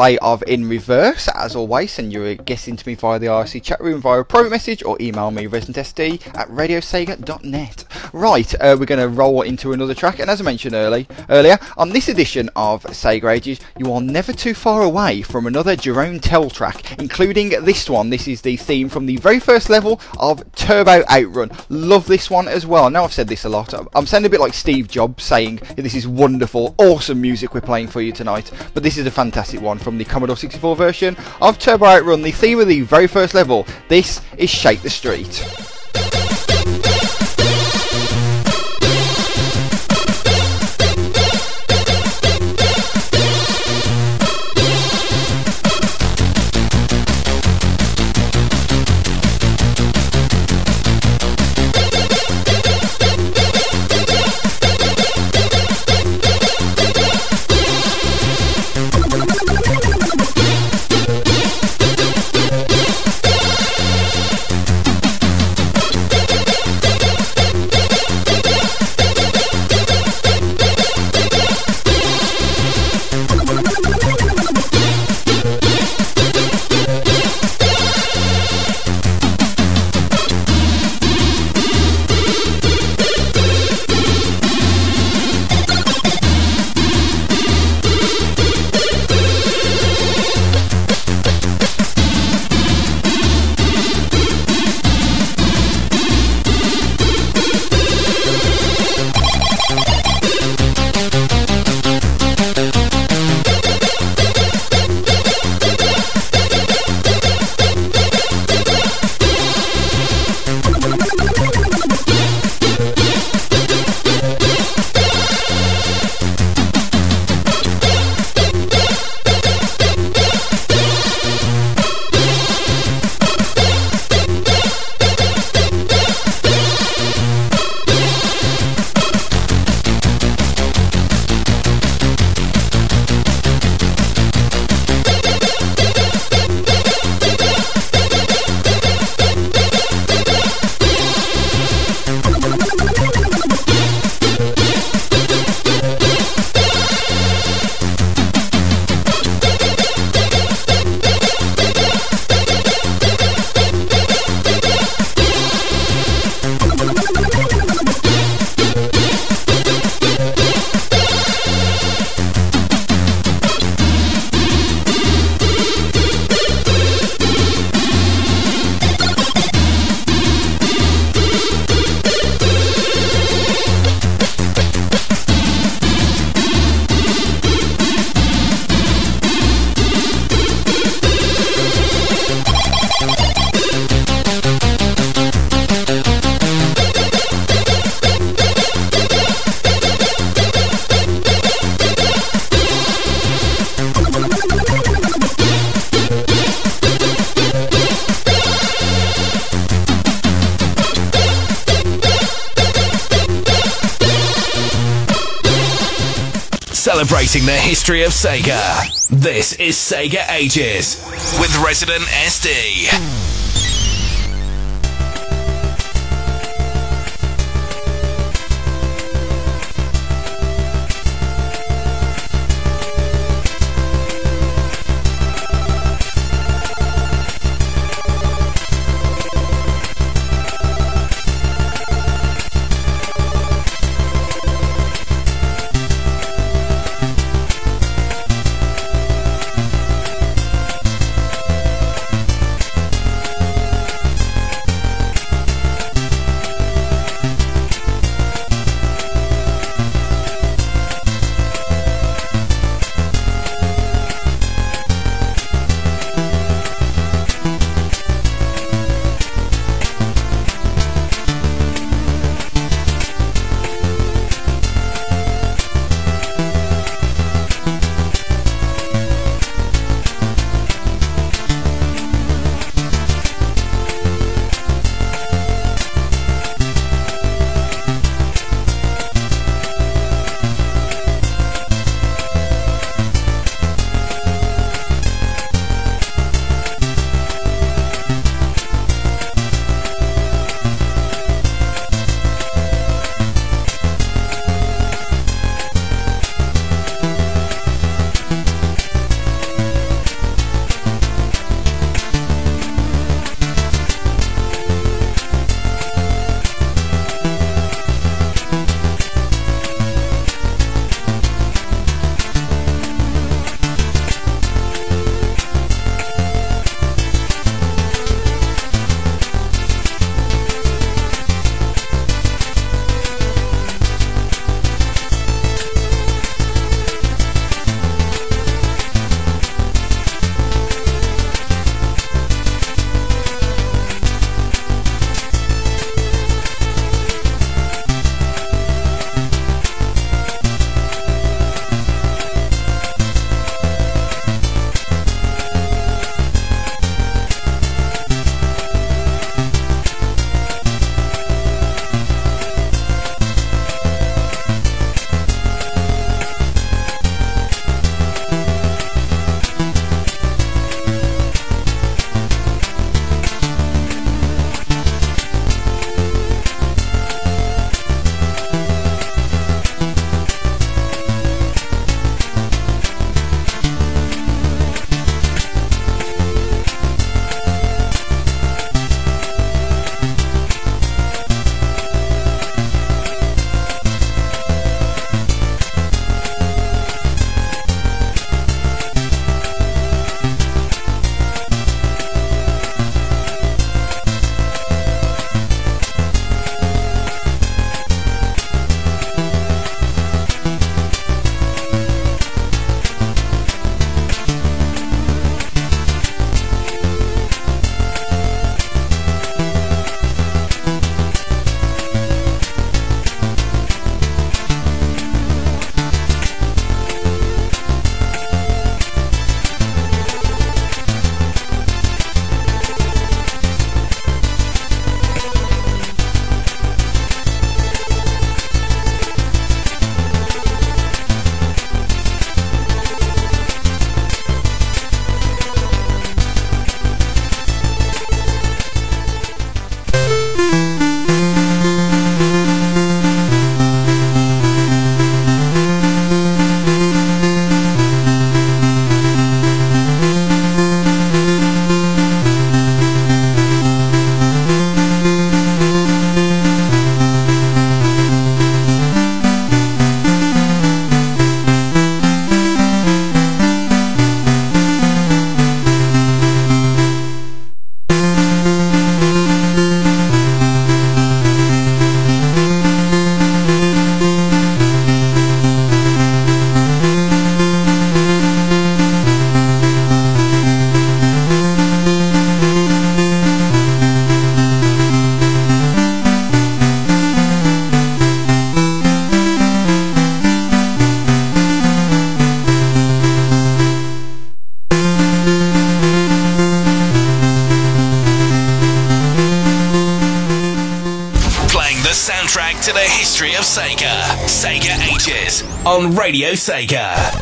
Of In Reverse. As always, send your guessing to me via the IRC chat room via a private message or email me residentsd at radiosega.net. Right, uh, we're going to roll into another track, and as I mentioned early, earlier, on this edition of Sega Ages, you are never too far away from another Jeroen Tel track, including this one. This is the theme from the very first level of Turbo Outrun. Love this one as well. I know I've said this a lot. I'm sounding a bit like Steve Jobs saying this is wonderful, awesome music we're playing for you tonight, but this is a fantastic fantastic one from the Commodore 64 version of Turbo Outrun, the theme of the very first level. This is Shake the Street. Celebrating the history of Sega. This is Sega Ages with Resident SD. Radio Sega.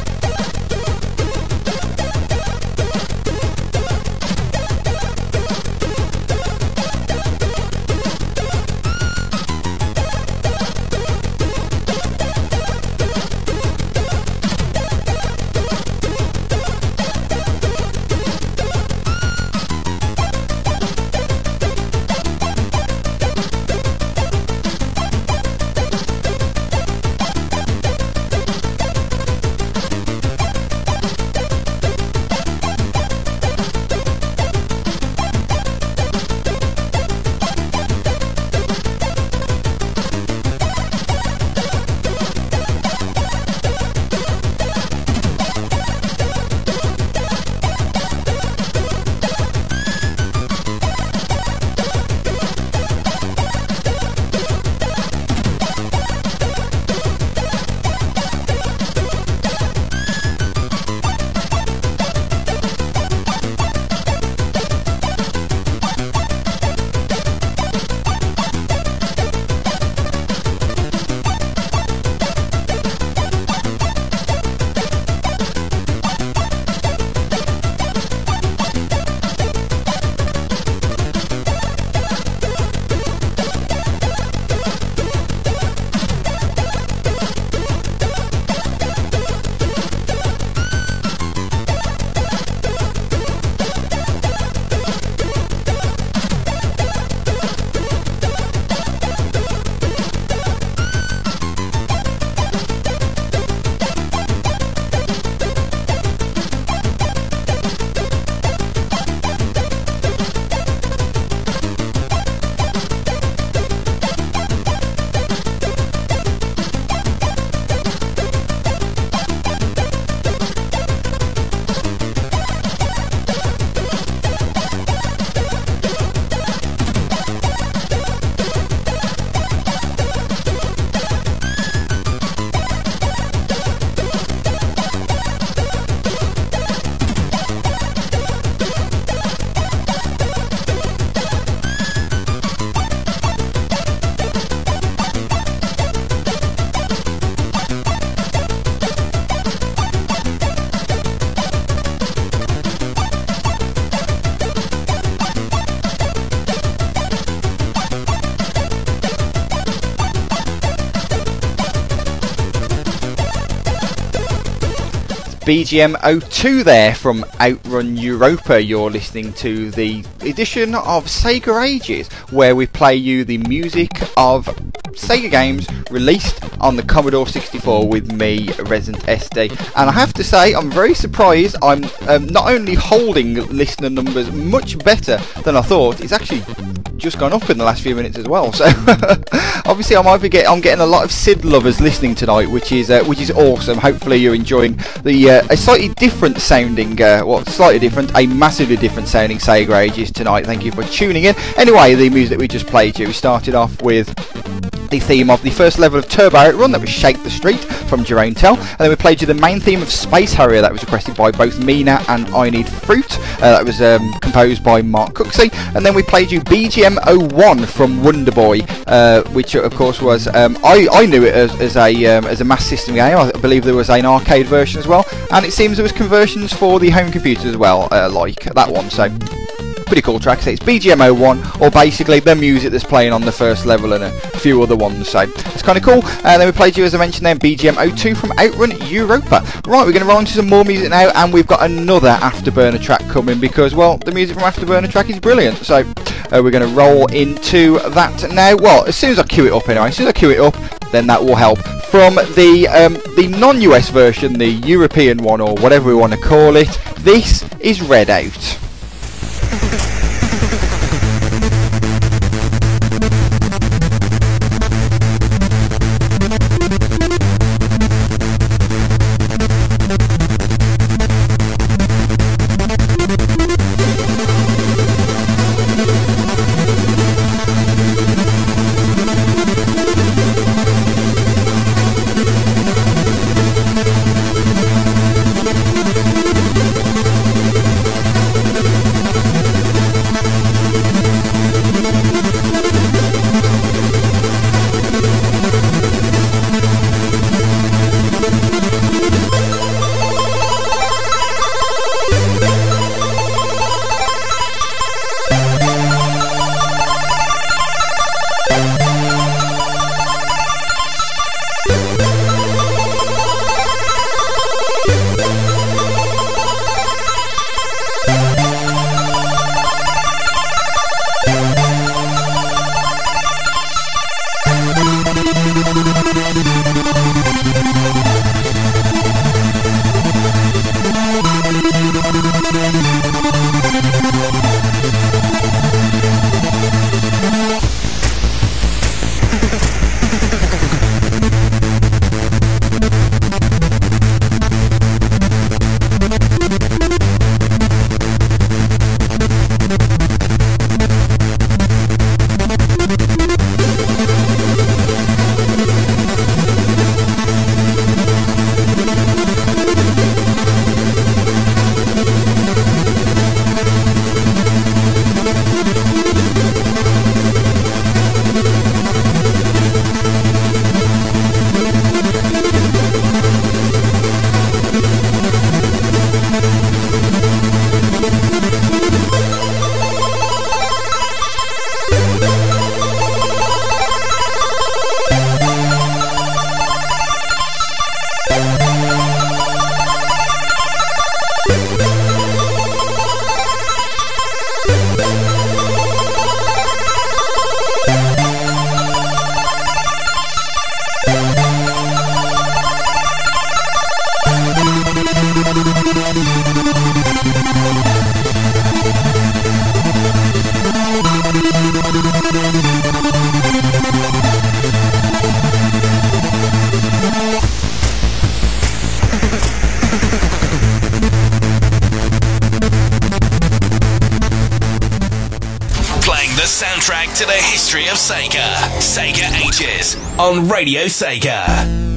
BGM 02 there from Outrun Europa. You're listening to the edition of Sega Ages, where we play you the music of Sega games released on the Commodore 64 with me, Resident SD. And I have to say, I'm very surprised. I'm um, not only holding listener numbers much better than I thought, it's actually just gone up in the last few minutes as well. So obviously, I'm get I'm getting a lot of Sid lovers listening tonight, which is uh, which is awesome. Hopefully, you're enjoying the uh, a slightly different sounding, uh, well, slightly different, a massively different sounding Sega Ages tonight. Thank you for tuning in. Anyway, the music we just played you, we started off with the theme of the first level of Turbo Outrun, that was Shake the Street from Jeroen Tel, and then we played you the main theme of Space Harrier, that was requested by both Mina and I Need Fruit, uh, that was um, composed by Mark Cooksey, and then we played you BGM 01 from Wonder Boy, uh, which of course was, um, I, I knew it as, as a um, as a Master System game, I believe there was an arcade version as well, and it seems there was conversions for the home computer as well, uh, like that one, so pretty cool track. It's BGM01, or basically the music that's playing on the first level and a few other ones. So it's kind of cool. And then we played you, as I mentioned, then BGM02 from Outrun Europa. Right, we're going to roll into some more music now, and we've got another Afterburner track coming because, well, the music from Afterburner track is brilliant. So uh, we're going to roll into that now. Well, as soon as I cue it up, anyway, as soon as I cue it up, then that will help. From the um, the non-US version, the European one, or whatever we want to call it, this is Redout. soundtrack on Radio Sega.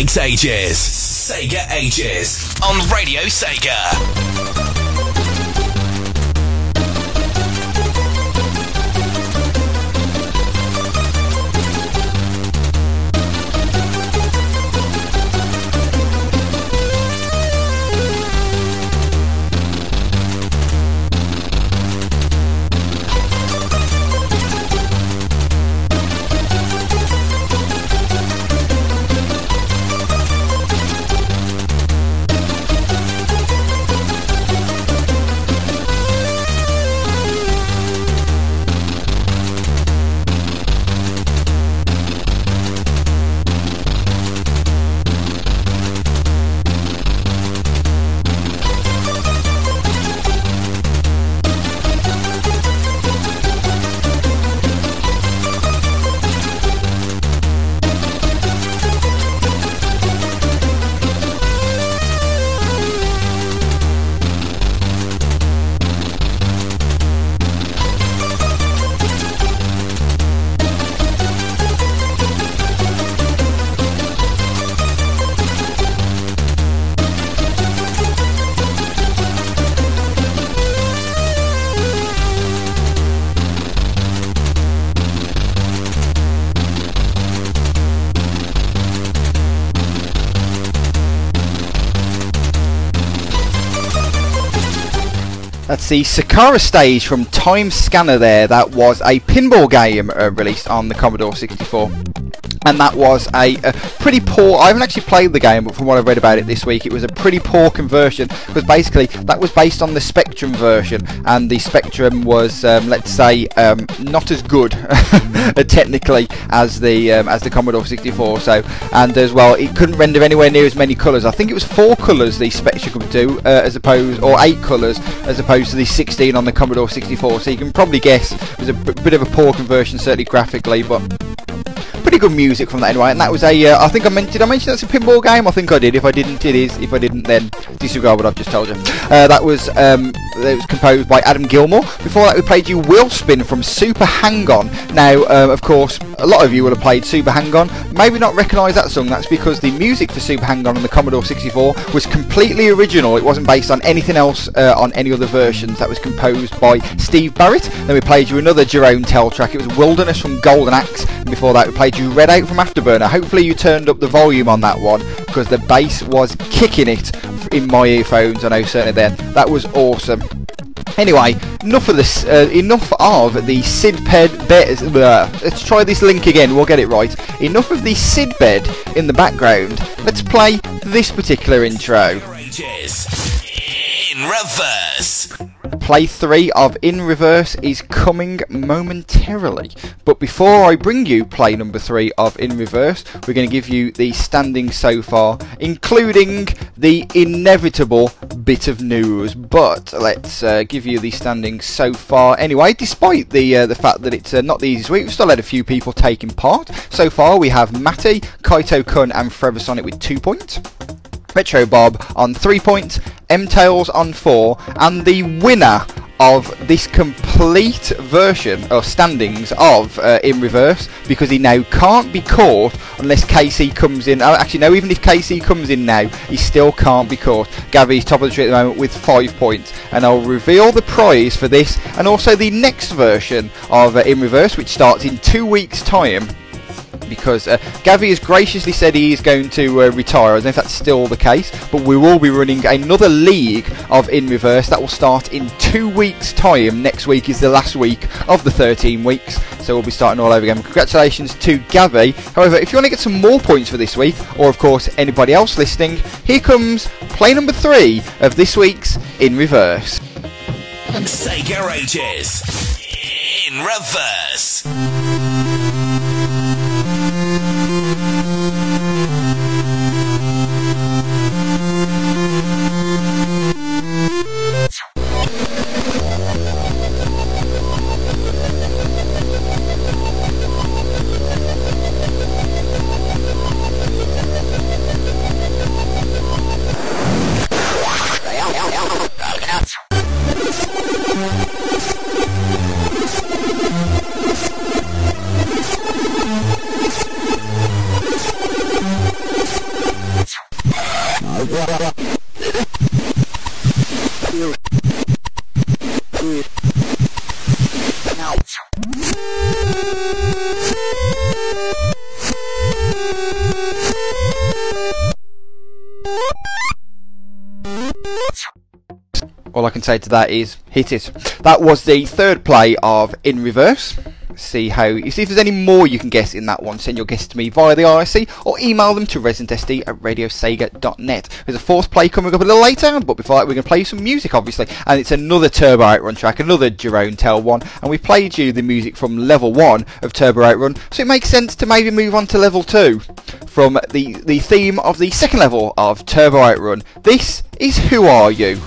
Takes ages. The Sakara stage from Time Scanner there. That was a pinball game uh, released on the Commodore 64 and that was a, a, pretty poor. I haven't actually played the game, but from what I've read about it this week, it was a pretty poor conversion because basically that was based on the Spectrum version, and the Spectrum was, um, let's say, um, not as good technically as the um, as the Commodore 64. So, and as well, it couldn't render anywhere near as many colours. I think it was four colours the Spectrum could do, uh, as opposed, or eight colours as opposed to the 16 on the Commodore 64. So you can probably guess it was a b- bit of a poor conversion, certainly graphically, but pretty good music from that anyway. And that was a, uh, I think I mentioned, I mention that's a pinball game? I think I did. If I didn't, it is. If I didn't, then disregard what I've just told you. Uh, that was, um, it was composed by Adam Gilmore. Before that, we played you Will Spin from Super Hang On. Now, um, of course, a lot of you will have played Super Hang On. Maybe not recognise that song. That's because the music for Super Hang On on the Commodore 64 was completely original. It wasn't based on anything else uh, on any other versions. That was composed by Steve Barrett. Then we played you another Jeroen Tel track. It was Wilderness from Golden Axe. And before that, we played you Red Out from Afterburner. Hopefully, you turned up the volume on that one because the bass was kicking it in my earphones. I know certainly then. That was awesome. Anyway, enough of this. Uh, enough of the Sid bed. Let's try this link again. We'll get it right. Enough of the Sid bed in the background. Let's play this particular intro. Reverse. Play 3 of In Reverse is coming momentarily. But before I bring you play number 3 of In Reverse, we're going to give you the standings so far, including the inevitable bit of news. But let's uh, give you the standings so far anyway, despite the uh, the fact that it's uh, not the easiest week, we've still had a few people taking part. So far, we have Matty, Kaito Kun, and Sonic with 2 points. Retro Bob on 3 points, M-Tails on 4, and the winner of this complete version of standings of uh, In Reverse because he now can't be caught unless KC comes in. Oh, actually, no, even if KC comes in now, he still can't be caught. Gavy's top of the tree at the moment with 5 points. And I'll reveal the prize for this and also the next version of uh, In Reverse, which starts in two weeks' time because uh, Gavi has graciously said he is going to uh, retire. I don't know if that's still the case, but we will be running another league of In Reverse that will start in two weeks' time. Next week is the last week of the 13 weeks, so we'll be starting all over again. Congratulations to Gavi. However, if you want to get some more points for this week, or of course anybody else listening, here comes play number three of this week's In Reverse. Sega Ages. In reverse. All I can say to that is hit it. That was the third play of In Reverse. See how you see if there's any more you can guess in that one. Send your guess to me via the IRC or email them to residentsd at radiosega.net. There's a fourth play coming up a little later, but before that we're going to play you some music obviously, and it's another Turbo Outrun track, another Jeroen Tel one, and we played you the music from level one of Turbo Outrun, so it makes sense to maybe move on to level two from the the theme of the second level of Turbo Outrun. This is Who Are You?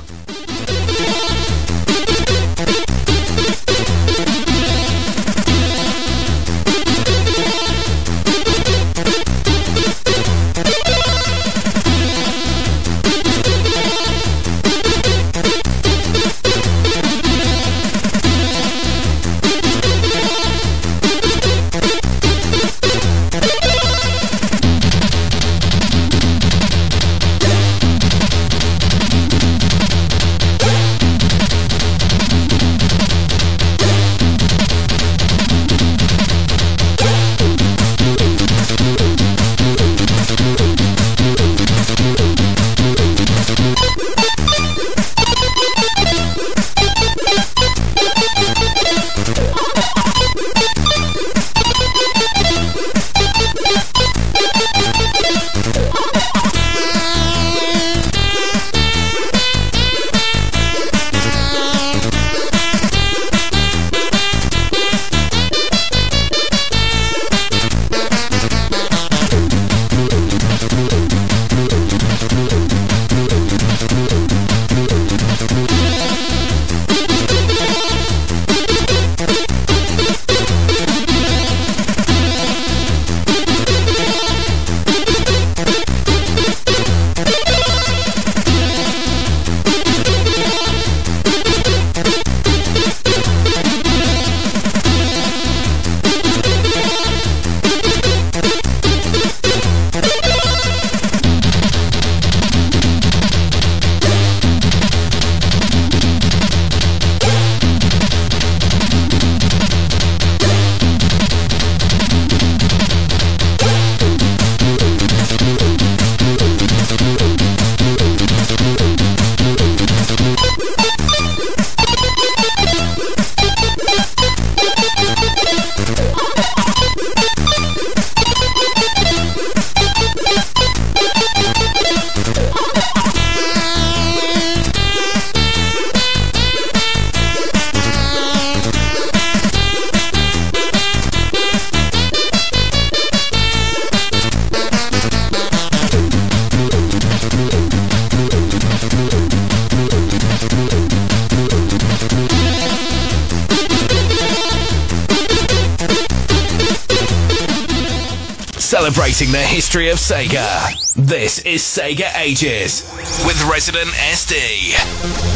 Sega. This is Sega Ages with Resident SD.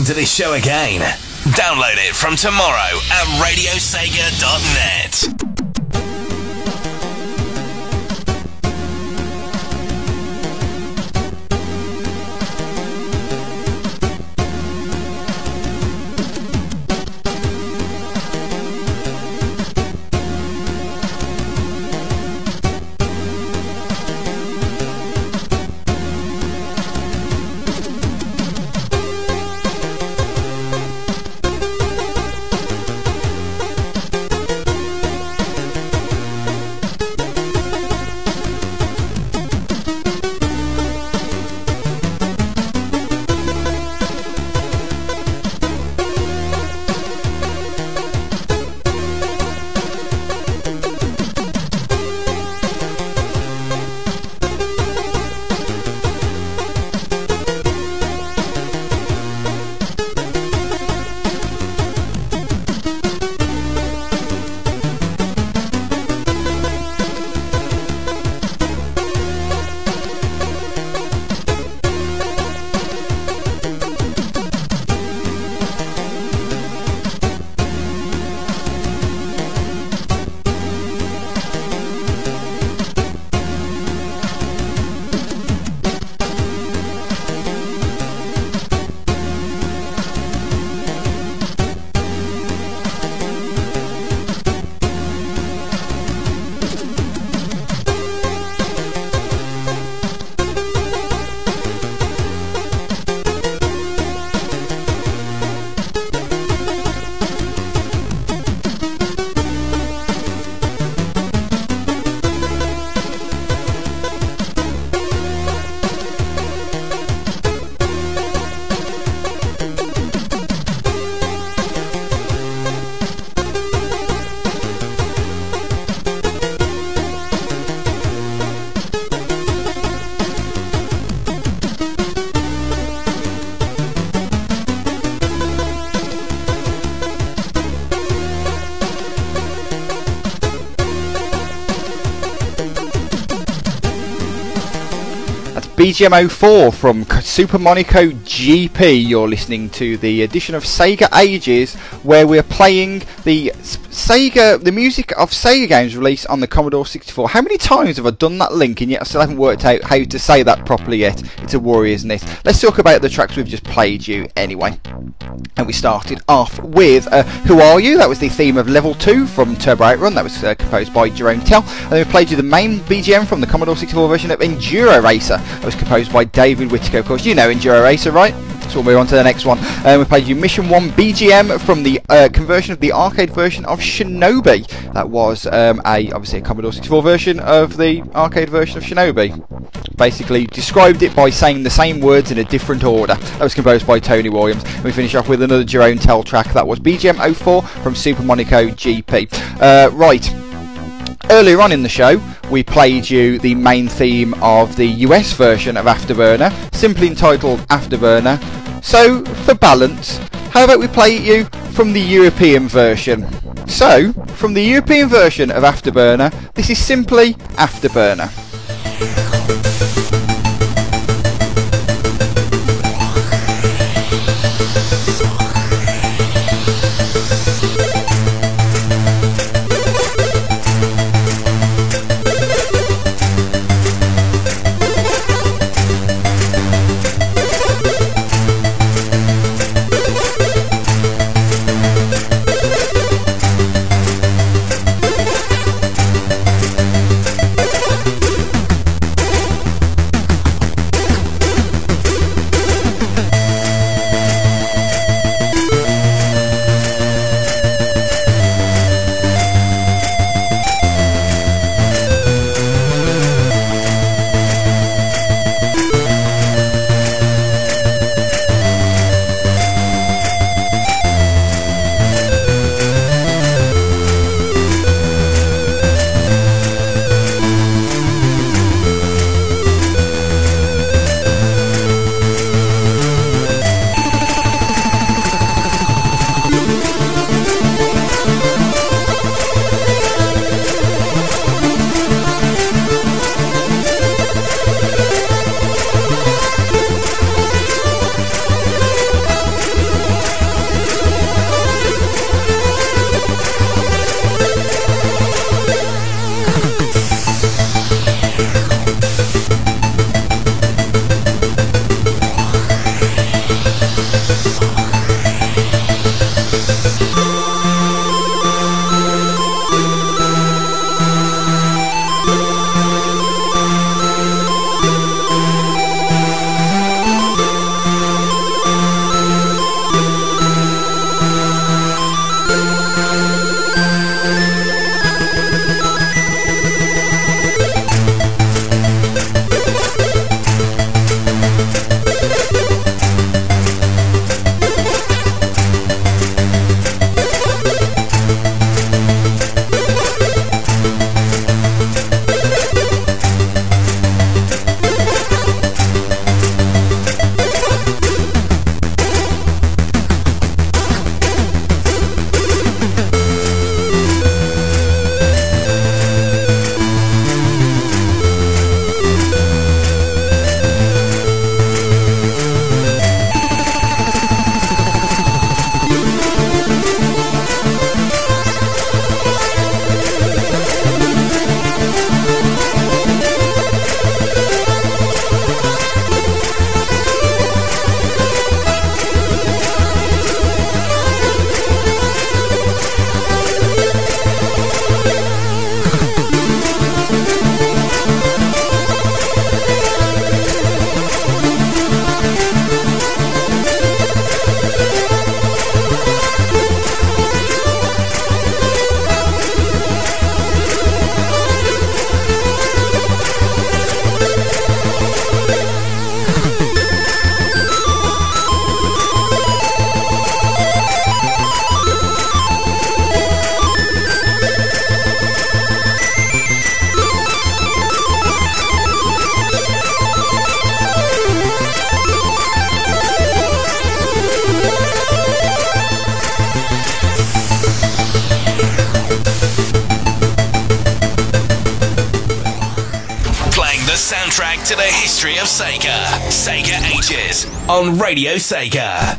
Listen to this show again? Download it from tomorrow at radiosega.net. BGM04 from Super Monaco GP. You're listening to the edition of Sega Ages where we're playing the Sega, the music of Sega games released on the Commodore 64. How many times have I done that link and yet I still haven't worked out how to say that properly yet? It's a worry, isn't it? Let's talk about the tracks we've just played you anyway. And we started off with uh, Who Are You? That was the theme of Level 2 from Turbo Outrun. That was uh, composed by Jeroen Tel. And then we played you the main BGM from the Commodore 64 version of Enduro Racer. That was composed by David Whittaker. Of course, you know Enduro Racer, right? So we'll move on to the next one. Um, we played you Mission 1 BGM from the uh, conversion of the arcade version of Shinobi. That was um, a obviously a Commodore 64 version of the arcade version of Shinobi. Basically described it by saying the same words in a different order. That was composed by Tony Williams. And we finish off with another Jeroen Tel track. That was BGM 04 from Super Monaco GP. Uh, right earlier on in the show, we played you the main theme of the US version of Afterburner, simply entitled Afterburner. So, for balance, how about we play you from the European version? So, from the European version of Afterburner, this is simply Afterburner. Radio Sega.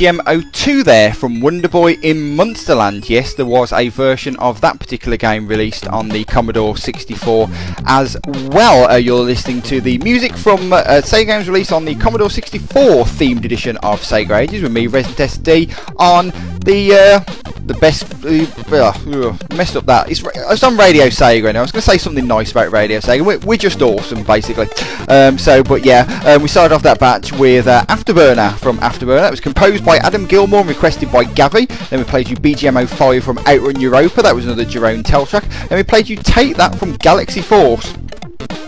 BGM02 there from Wonderboy in Monster Land. Yes, there was a version of that particular game released on the Commodore 64 as well. Uh, you're listening to the music from uh, uh Sega games released on the Commodore 64 themed edition of Sega Ages with me, Resident SD, on the uh, the best. Uh, messed up that. It's, it's on Radio Sega now. I was going to say something nice about Radio Sega. We're, we're just awesome, basically. Um, so, but yeah, um, we started off that batch with uh, Afterburner from Afterburner. That was composed by Adam Gilmour and requested by Gavi. Then we played you BGM 05 from Outrun Europa. That was another Jeroen Tel track. Then we played you Take That from Galaxy Force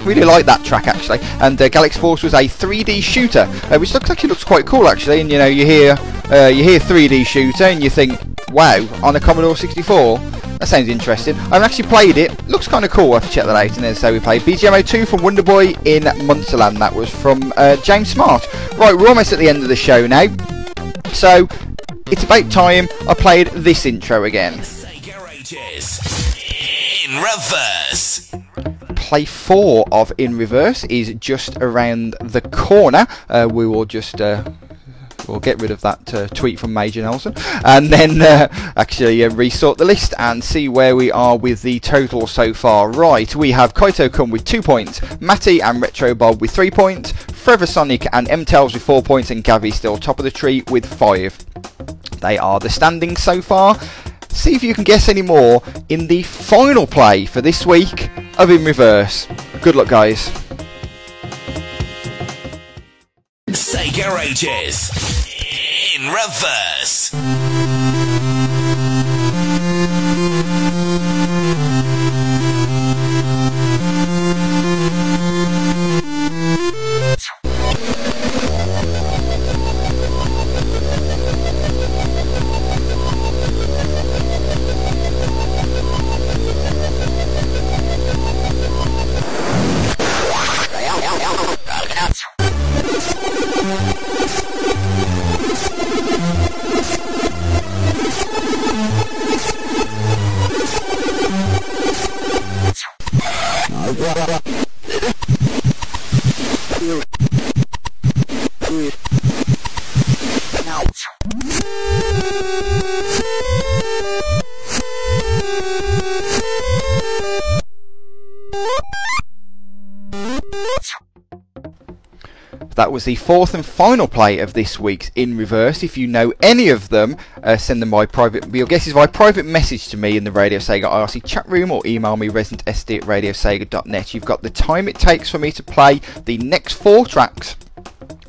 really like that track actually. And uh, Galaxy Force was a 3D shooter, uh, which looks it looks quite cool actually. And you know, you hear uh, you hear 3D shooter and you think, wow, on a Commodore 64. That sounds interesting. I've actually played it. Looks kind of cool. I have to check that out. And then so we played BGMO 2 from Wonderboy in Monster Land. That was from uh, James Smart. Right, we're almost at the end of the show now. So it's about time I played this intro again. In reverse play four of In Reverse is just around the corner. Uh, we will just. Uh, we'll get rid of that uh, tweet from Major Nelson and then uh, actually uh, resort the list and see where we are with the total so far. Right, we have Kaito Kun with two points, Matty and Retro Bob with three points, Forever Sonic and M-Tails with four points, and Gavi still top of the tree with five. They are the standings so far. See if you can guess any more in the final play for this week of In Reverse. Good luck, guys. Sega Ages in reverse. That was the fourth and final play of this week's In Reverse. If you know any of them, uh, send them by private. Your guesses by private message to me in the Radio Sega IRC chat room or email me residentsd at radiosega.net. You've got the time it takes for me to play the next four tracks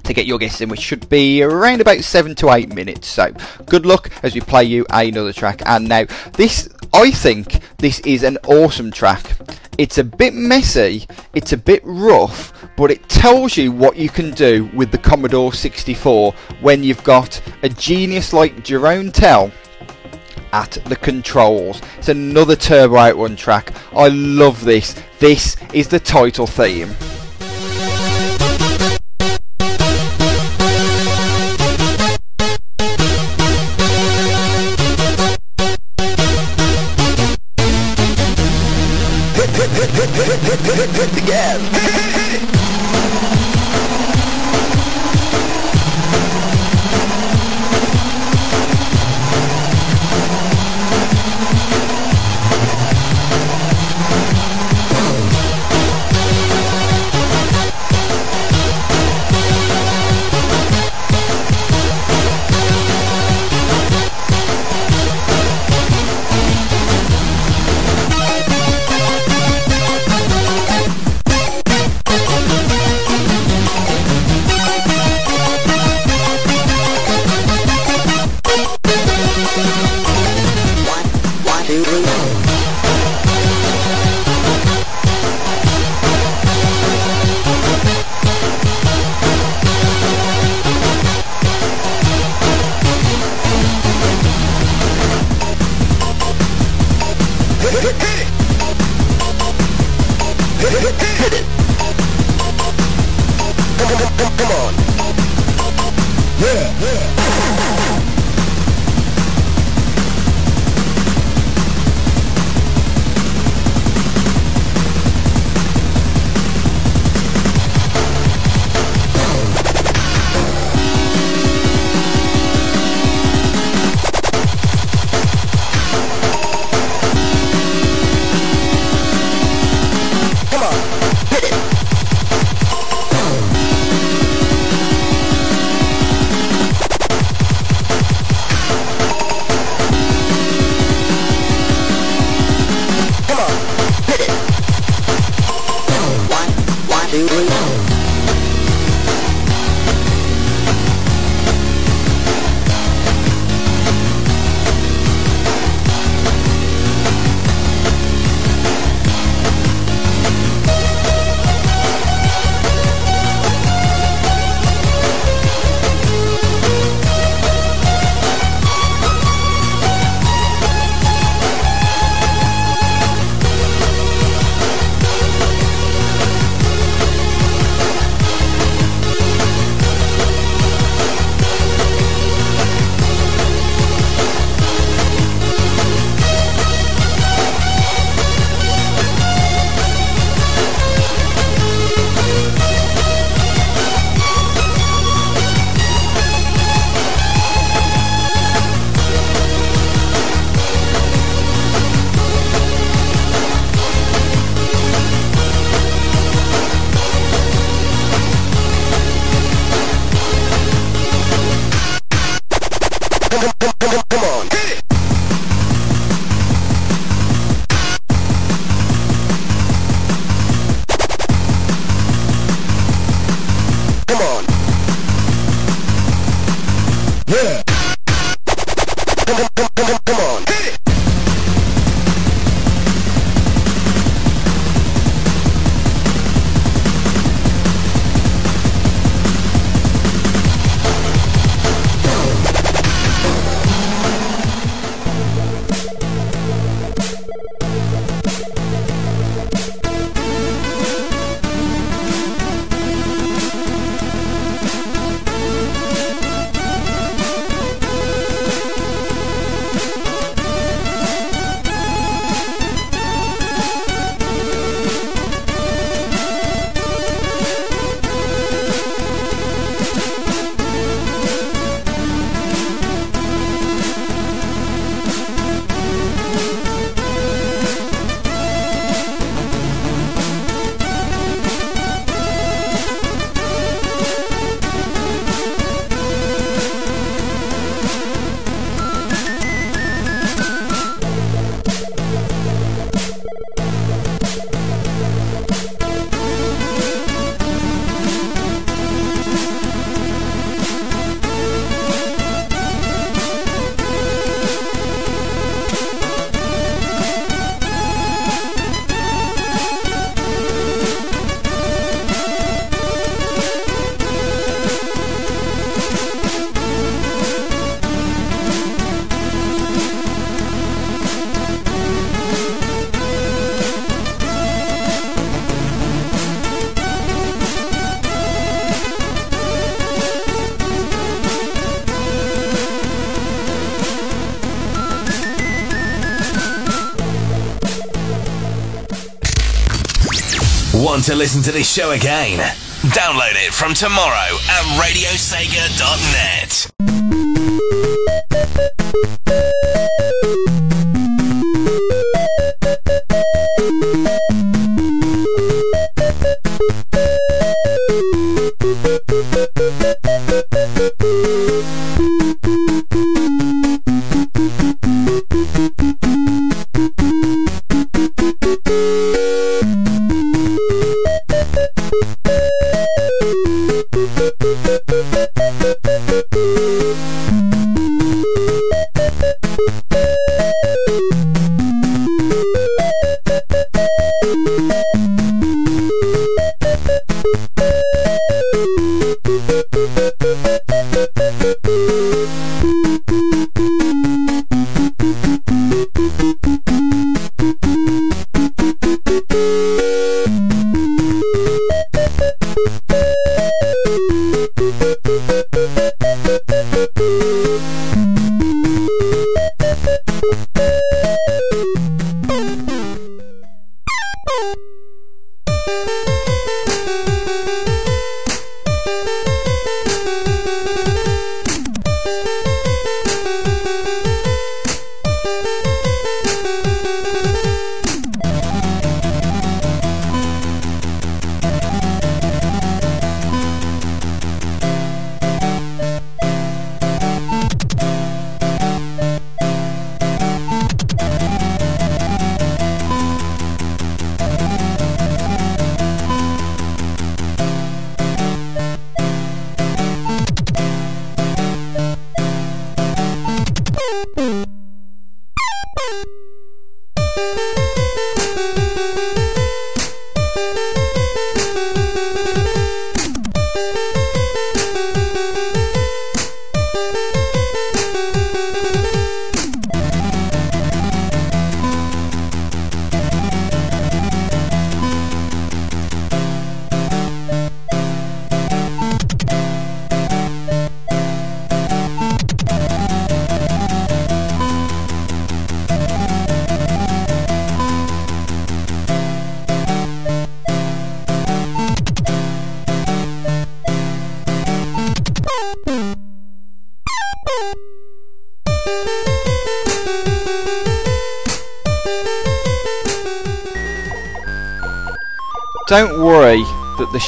to get your guesses in, which should be around about seven to eight minutes. So, good luck as we play you another track. And now, this, I think, this is an awesome track. It's a bit messy, it's a bit rough, but it tells you what you can do with the Commodore 64 when you've got a genius like Jeroen Tel at the controls. It's another Turbo Outrun track. I love this. This is the title theme. Want to listen to this show again, download it from tomorrow at radiosega.net.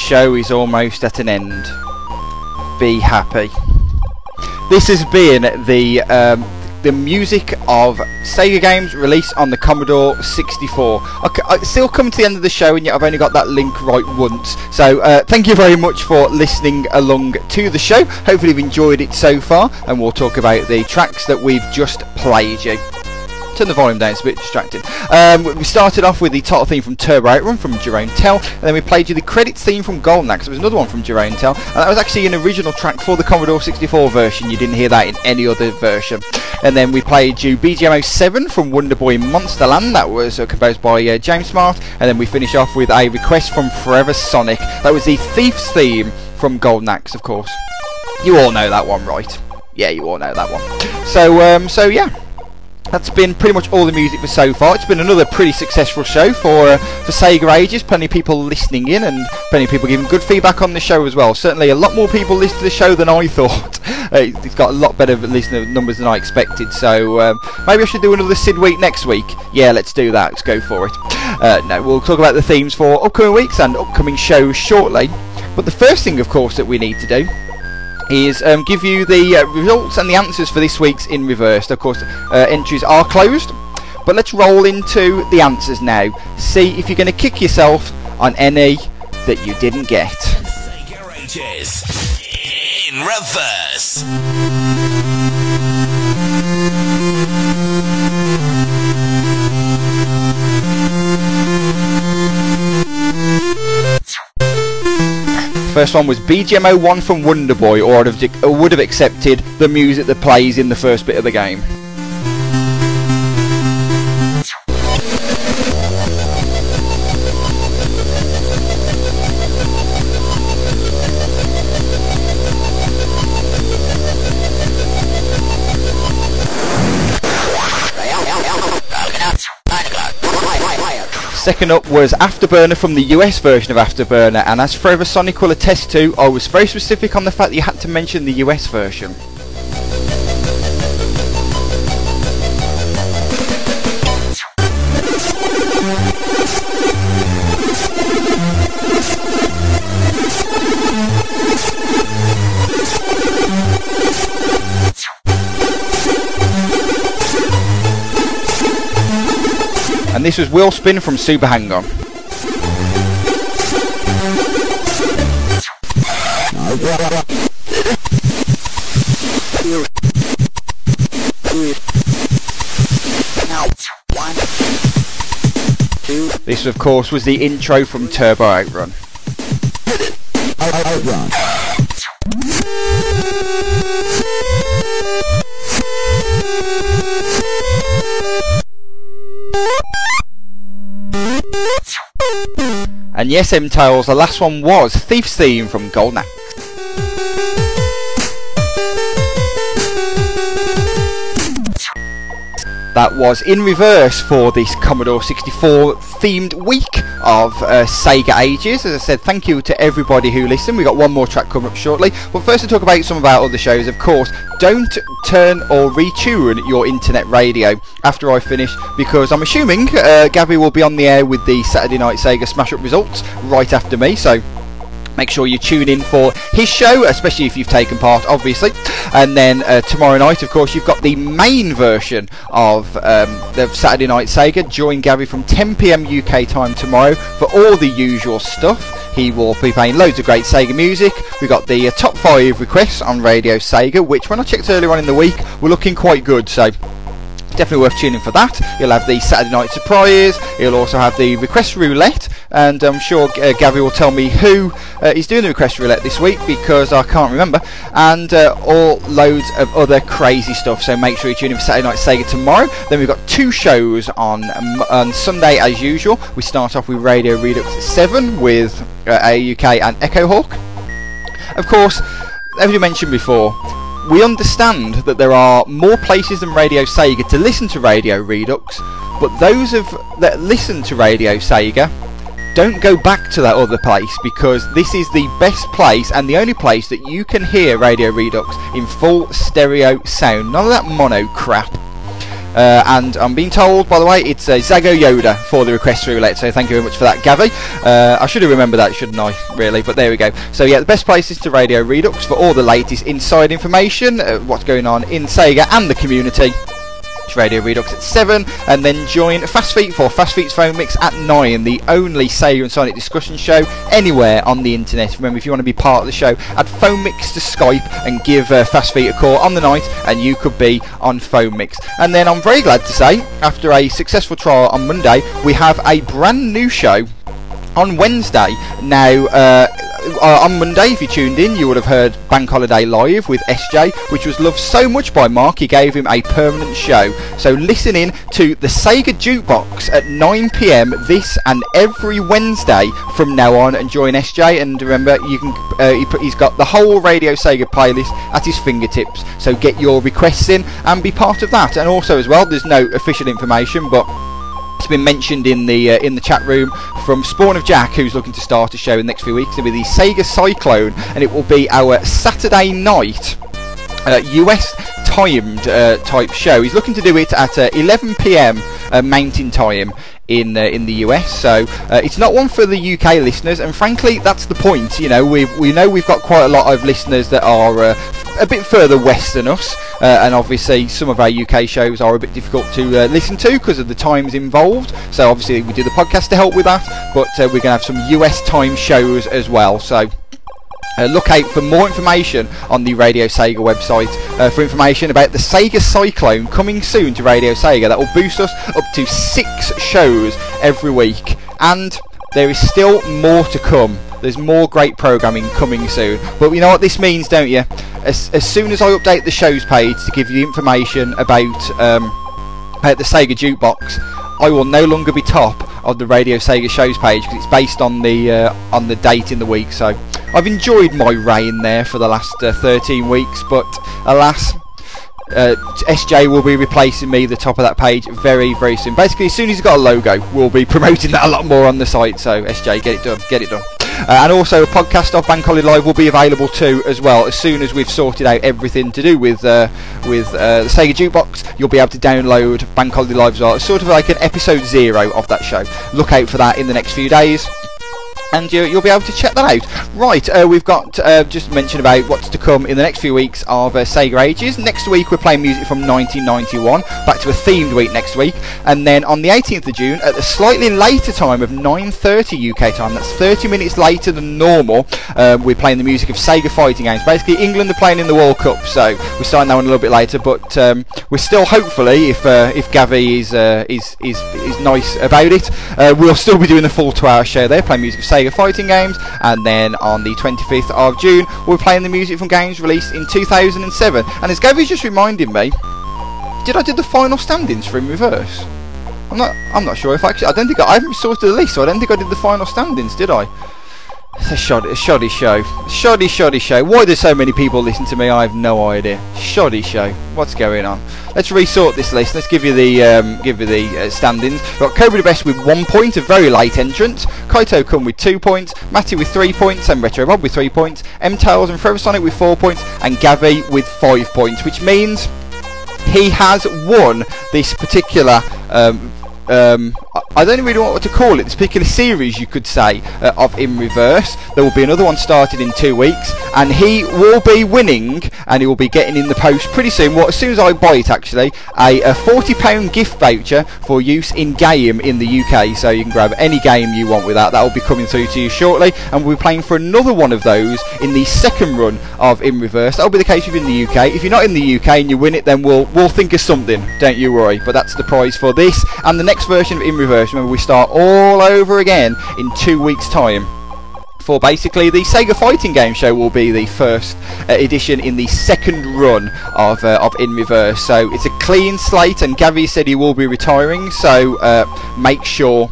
show is almost at an end. Be happy. This has been the um, the music of Sega games released on the Commodore 64. Okay, I still come to the end of the show and yet I've only got that link right once. So uh, thank you very much for listening along to the show. Hopefully you've enjoyed it so far and we'll talk about the tracks that we've just played you turn the volume down, it's a bit distracting. Um, we started off with the title theme from Turbo Outrun from Jeroen Tel, and then we played you the credits theme from Golden Axe. There was another one from Jeroen Tel, and that was actually an original track for the Commodore 64 version. You didn't hear that in any other version. And then we played you BGM 07 from Wonder Boy Monsterland, that was uh, composed by uh, James Smart, and then we finish off with a request from Forever Sonic. That was the Thief's theme from Golden Axe, of course. You all know that one, right? Yeah, you all know that one. So, um, so yeah that's been pretty much all the music for so far. It's been another pretty successful show for uh, for Sega Ages. Plenty of people listening in, and plenty of people giving good feedback on the show as well. Certainly, a lot more people listen to the show than I thought. Uh, it's got a lot better listener numbers than I expected. So um, maybe I should do another SID week next week. Yeah, let's do that. Let's go for it. Uh, we'll talk about the themes for upcoming weeks and upcoming shows shortly. But the first thing, of course, that we need to do is um, give you the uh, results and the answers for this week's in reverse. Of course, uh, entries are closed, but let's roll into the answers now. See if you're going to kick yourself on any that you didn't get. In reverse. First one was BGM 01 from Wonder Boy, or I'd have, would have accepted the music that plays in the first bit of the game. Second up was Afterburner from the US version of Afterburner, and as Forever Sonic will attest to, I was very specific on the fact that you had to mention the US version. This was Will Spin from Super Hang On. This, of course, was the intro from Turbo Outrun. outrun. And yes, M Tails, the last one was Thief's Theme from Golden Axe. That was in reverse for this Commodore 64 themed week of uh, Sega Ages. As I said, thank you to everybody who listened. We've got one more track coming up shortly. But first, to talk about some of our other shows, of course, don't turn or retune your internet radio after I finish because I'm assuming uh, Gabby will be on the air with the Saturday Night Sega Smash Up results right after me. So Make sure you tune in for his show, especially if you've taken part, obviously. And then uh, tomorrow night, of course, you've got the main version of um, the Saturday Night Sega. Join Gary from 10 pm UK time tomorrow for all the usual stuff. He will be playing loads of great Sega music. We've got the uh, top five requests on Radio Sega, which when I checked earlier on in the week were looking quite good. So definitely worth tuning for that. You'll have the Saturday night surprise. you'll also have the request roulette, and I'm sure uh, Gary will tell me who uh, is doing the request roulette this week because I can't remember. And uh, all loads of other crazy stuff. So make sure you tune in for Saturday night Sega tomorrow. Then we've got two shows on um, on Sunday as usual. We start off with Radio Redux seven with uh, AUK and Echo Hawk. Of course, as we mentioned before, we understand that there are more places than Radio Sega to listen to Radio Redux, but those of that listen to Radio Sega don't go back to that other place because this is the best place and the only place that you can hear Radio Redux in full stereo sound. None of that mono crap. Uh, and I'm being told, by the way, it's uh, Zago Yoda for the request roulette. So thank you very much for that, Gavi. Uh, I should have remembered that, shouldn't I? Really, but there we go. So yeah, the best place is to Radio Redux for all the latest inside information, uh, what's going on in Sega and the community. Radio Redux at 7, and then join Fast Feet for Fast Feet's Phone Mix at 9, the only Sega and Sonic discussion show anywhere on the internet. Remember, if you want to be part of the show, add Phone Mix to Skype and give uh, Fast Feet a call on the night, and you could be on Phone Mix. And then I'm very glad to say, after a successful trial on Monday, we have a brand new show on Wednesday. Now, uh, uh, on Monday, if you tuned in, you would have heard Bank Holiday Live with SJ, which was loved so much by Mark, he gave him a permanent show. So listen in to the Sega Jukebox at 9pm this and every Wednesday from now on and join SJ. And remember, you can uh, he's got the whole Radio Sega playlist at his fingertips. So get your requests in and be part of that. And also as well, there's no official information, but it's been mentioned in the uh, in the chat room from Spawn of Jack, who's looking to start a show in the next few weeks. It'll be the Sega Cyclone, and it will be our Saturday night uh, US timed uh, type show. He's looking to do it at uh, 11 p.m. Uh, Mountain Time in uh, in the US. So uh, it's not one for the UK listeners, and frankly, that's the point. You know, we we know we've got quite a lot of listeners that are. A bit further west than us, uh, and obviously some of our UK shows are a bit difficult to uh, listen to because of the times involved. So obviously we do the podcast to help with that, but uh, we're going to have some US time shows as well. So uh, look out for more information on the Radio Sega website uh, for information about the Sega Cyclone coming soon to Radio Sega. That will boost us up to six shows every week, and there is still more to come. There's more great programming coming soon. But you know what this means, don't you? As, as soon as I update the shows page to give you information about um, about the Sega Jukebox, I will no longer be top of the Radio Sega shows page because it's based on the uh, on the date in the week. So I've enjoyed my reign there for the last uh, 13 weeks, but alas, uh, SJ will be replacing me at the top of that page very very soon. Basically, as soon as he's got a logo, we'll be promoting that a lot more on the site. So SJ, get it done, get it done. Uh, and also a podcast of Bank Holiday Live will be available too as well. As soon as we've sorted out everything to do with uh, with uh, the Sega Jukebox you'll be able to download Bank Holiday Live as well it's sort of like an episode zero of that show. Look out for that in the next few days and you, will be able to check that out. Right, uh, we've got uh, just mentioned about what's to come in the next few weeks of uh, Sega Ages. Next week we're playing music from 1991, back to a themed week next week, and then on the 18th of June at the slightly later time of 9:30 UK time, that's 30 minutes later than normal. Um, we're playing the music of Sega fighting games. Basically, England are playing in the World Cup, so we're starting that one a little bit later, but um, we're still hopefully, if uh, if Gavi is uh, is is is nice about it, uh, we'll still be doing the full two-hour show there, playing music of Sega fighting games, and then on the 25th of June, we're playing the music from games released in 2007. And as Gary's just reminded me, did I do the final standings for in reverse? I'm not. I'm not sure if I actually. I don't think I, I haven't sorted the list, so I don't think I did the final standings, did I? It's a shoddy, a shoddy show. Shoddy, shoddy show. Why do so many people listen to me? I have no idea. Shoddy show. What's going on? Let's resort this list. Let's give you the um, give you the uh, standings. We've got Cobra the Best with one point, a very late entrant. Kaito Kun with two points. Matty with three points, and Retro Rob with three points. M Tails and Forever Sonic with four points, and Gavi with five points, which means he has won this particular um, um, I don't really know what to call it. This particular series, you could say, uh, of In Reverse. There will be another one started in two weeks, and he will be winning, and he will be getting in the post pretty soon. Well, as soon as I buy it, actually, a, a £40 gift voucher for use in game in the UK. So you can grab any game you want with that. That will be coming through to you shortly, and we'll be playing for another one of those in the second run of In Reverse. That'll be the case if you're in the UK. If you're not in the UK and you win it, then we'll we'll think of something. Don't you worry. But that's the prize for this and the next version of In Reverse. Remember, we start all over again in two weeks' time. For basically the Sega Fighting Game Show will be the first uh, edition in the second run of uh, of In Reverse. So it's a clean slate, and Gary said he will be retiring. So uh, make sure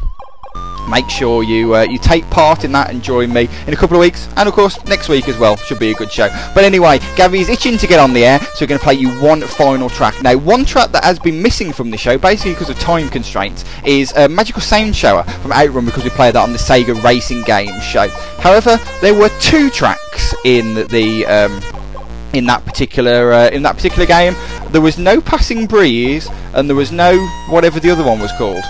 make sure you uh, you take part in that and join me in a couple of weeks and of course next week as well should be a good show. But anyway Gary's itching to get on the air so we're going to play you one final track. Now one track that has been missing from the show basically because of time constraints is a Magical Sound Shower from Outrun because we played that on the Sega Racing Games show. However there were two tracks in the um, in that particular uh, in that particular game. There was no passing breeze and there was no whatever the other one was called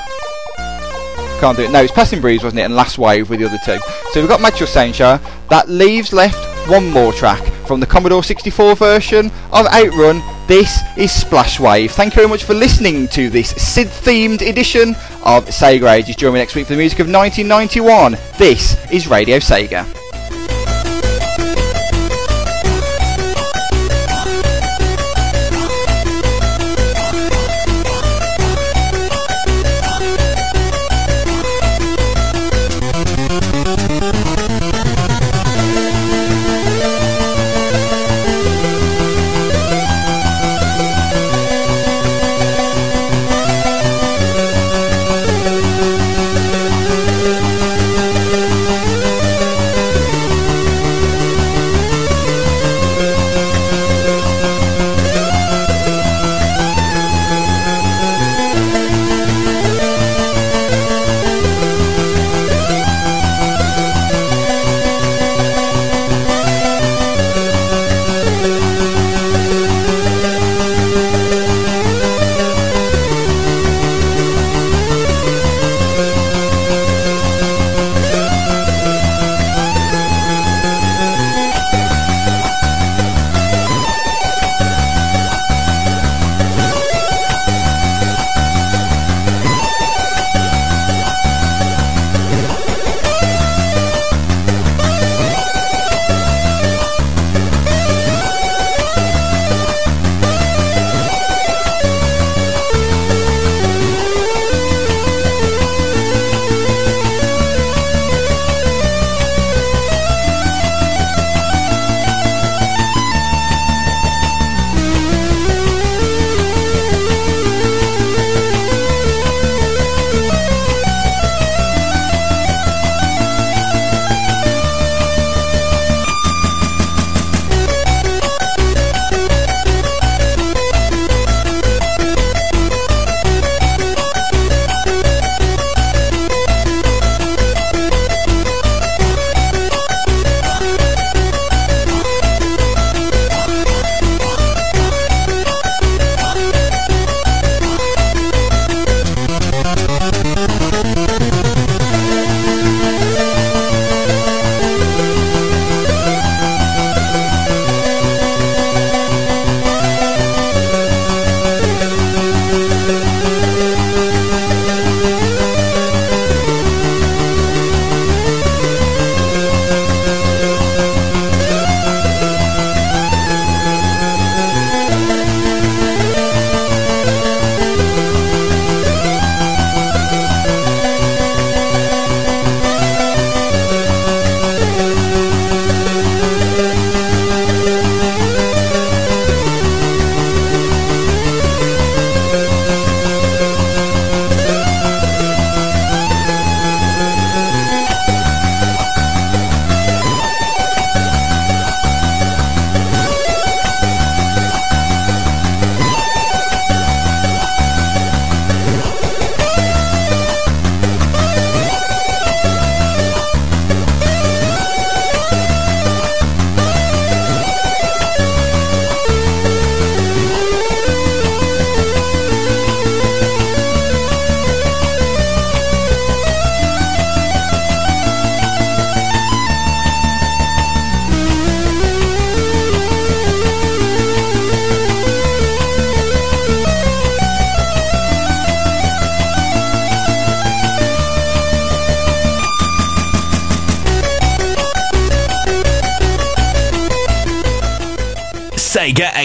can't do it. No, it's Passing Breeze, wasn't it? And Last Wave with the other two. So we've got Sound Shower. That leaves left one more track from the Commodore 64 version of Outrun. This is Splash Wave. Thank you very much for listening to this SID themed edition of Sega Ages. Join me next week for the music of 1991. This is Radio. Sega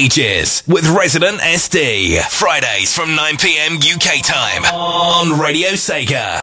Ages with Resident SD. Fridays from 9pm UK time on Radio Sega.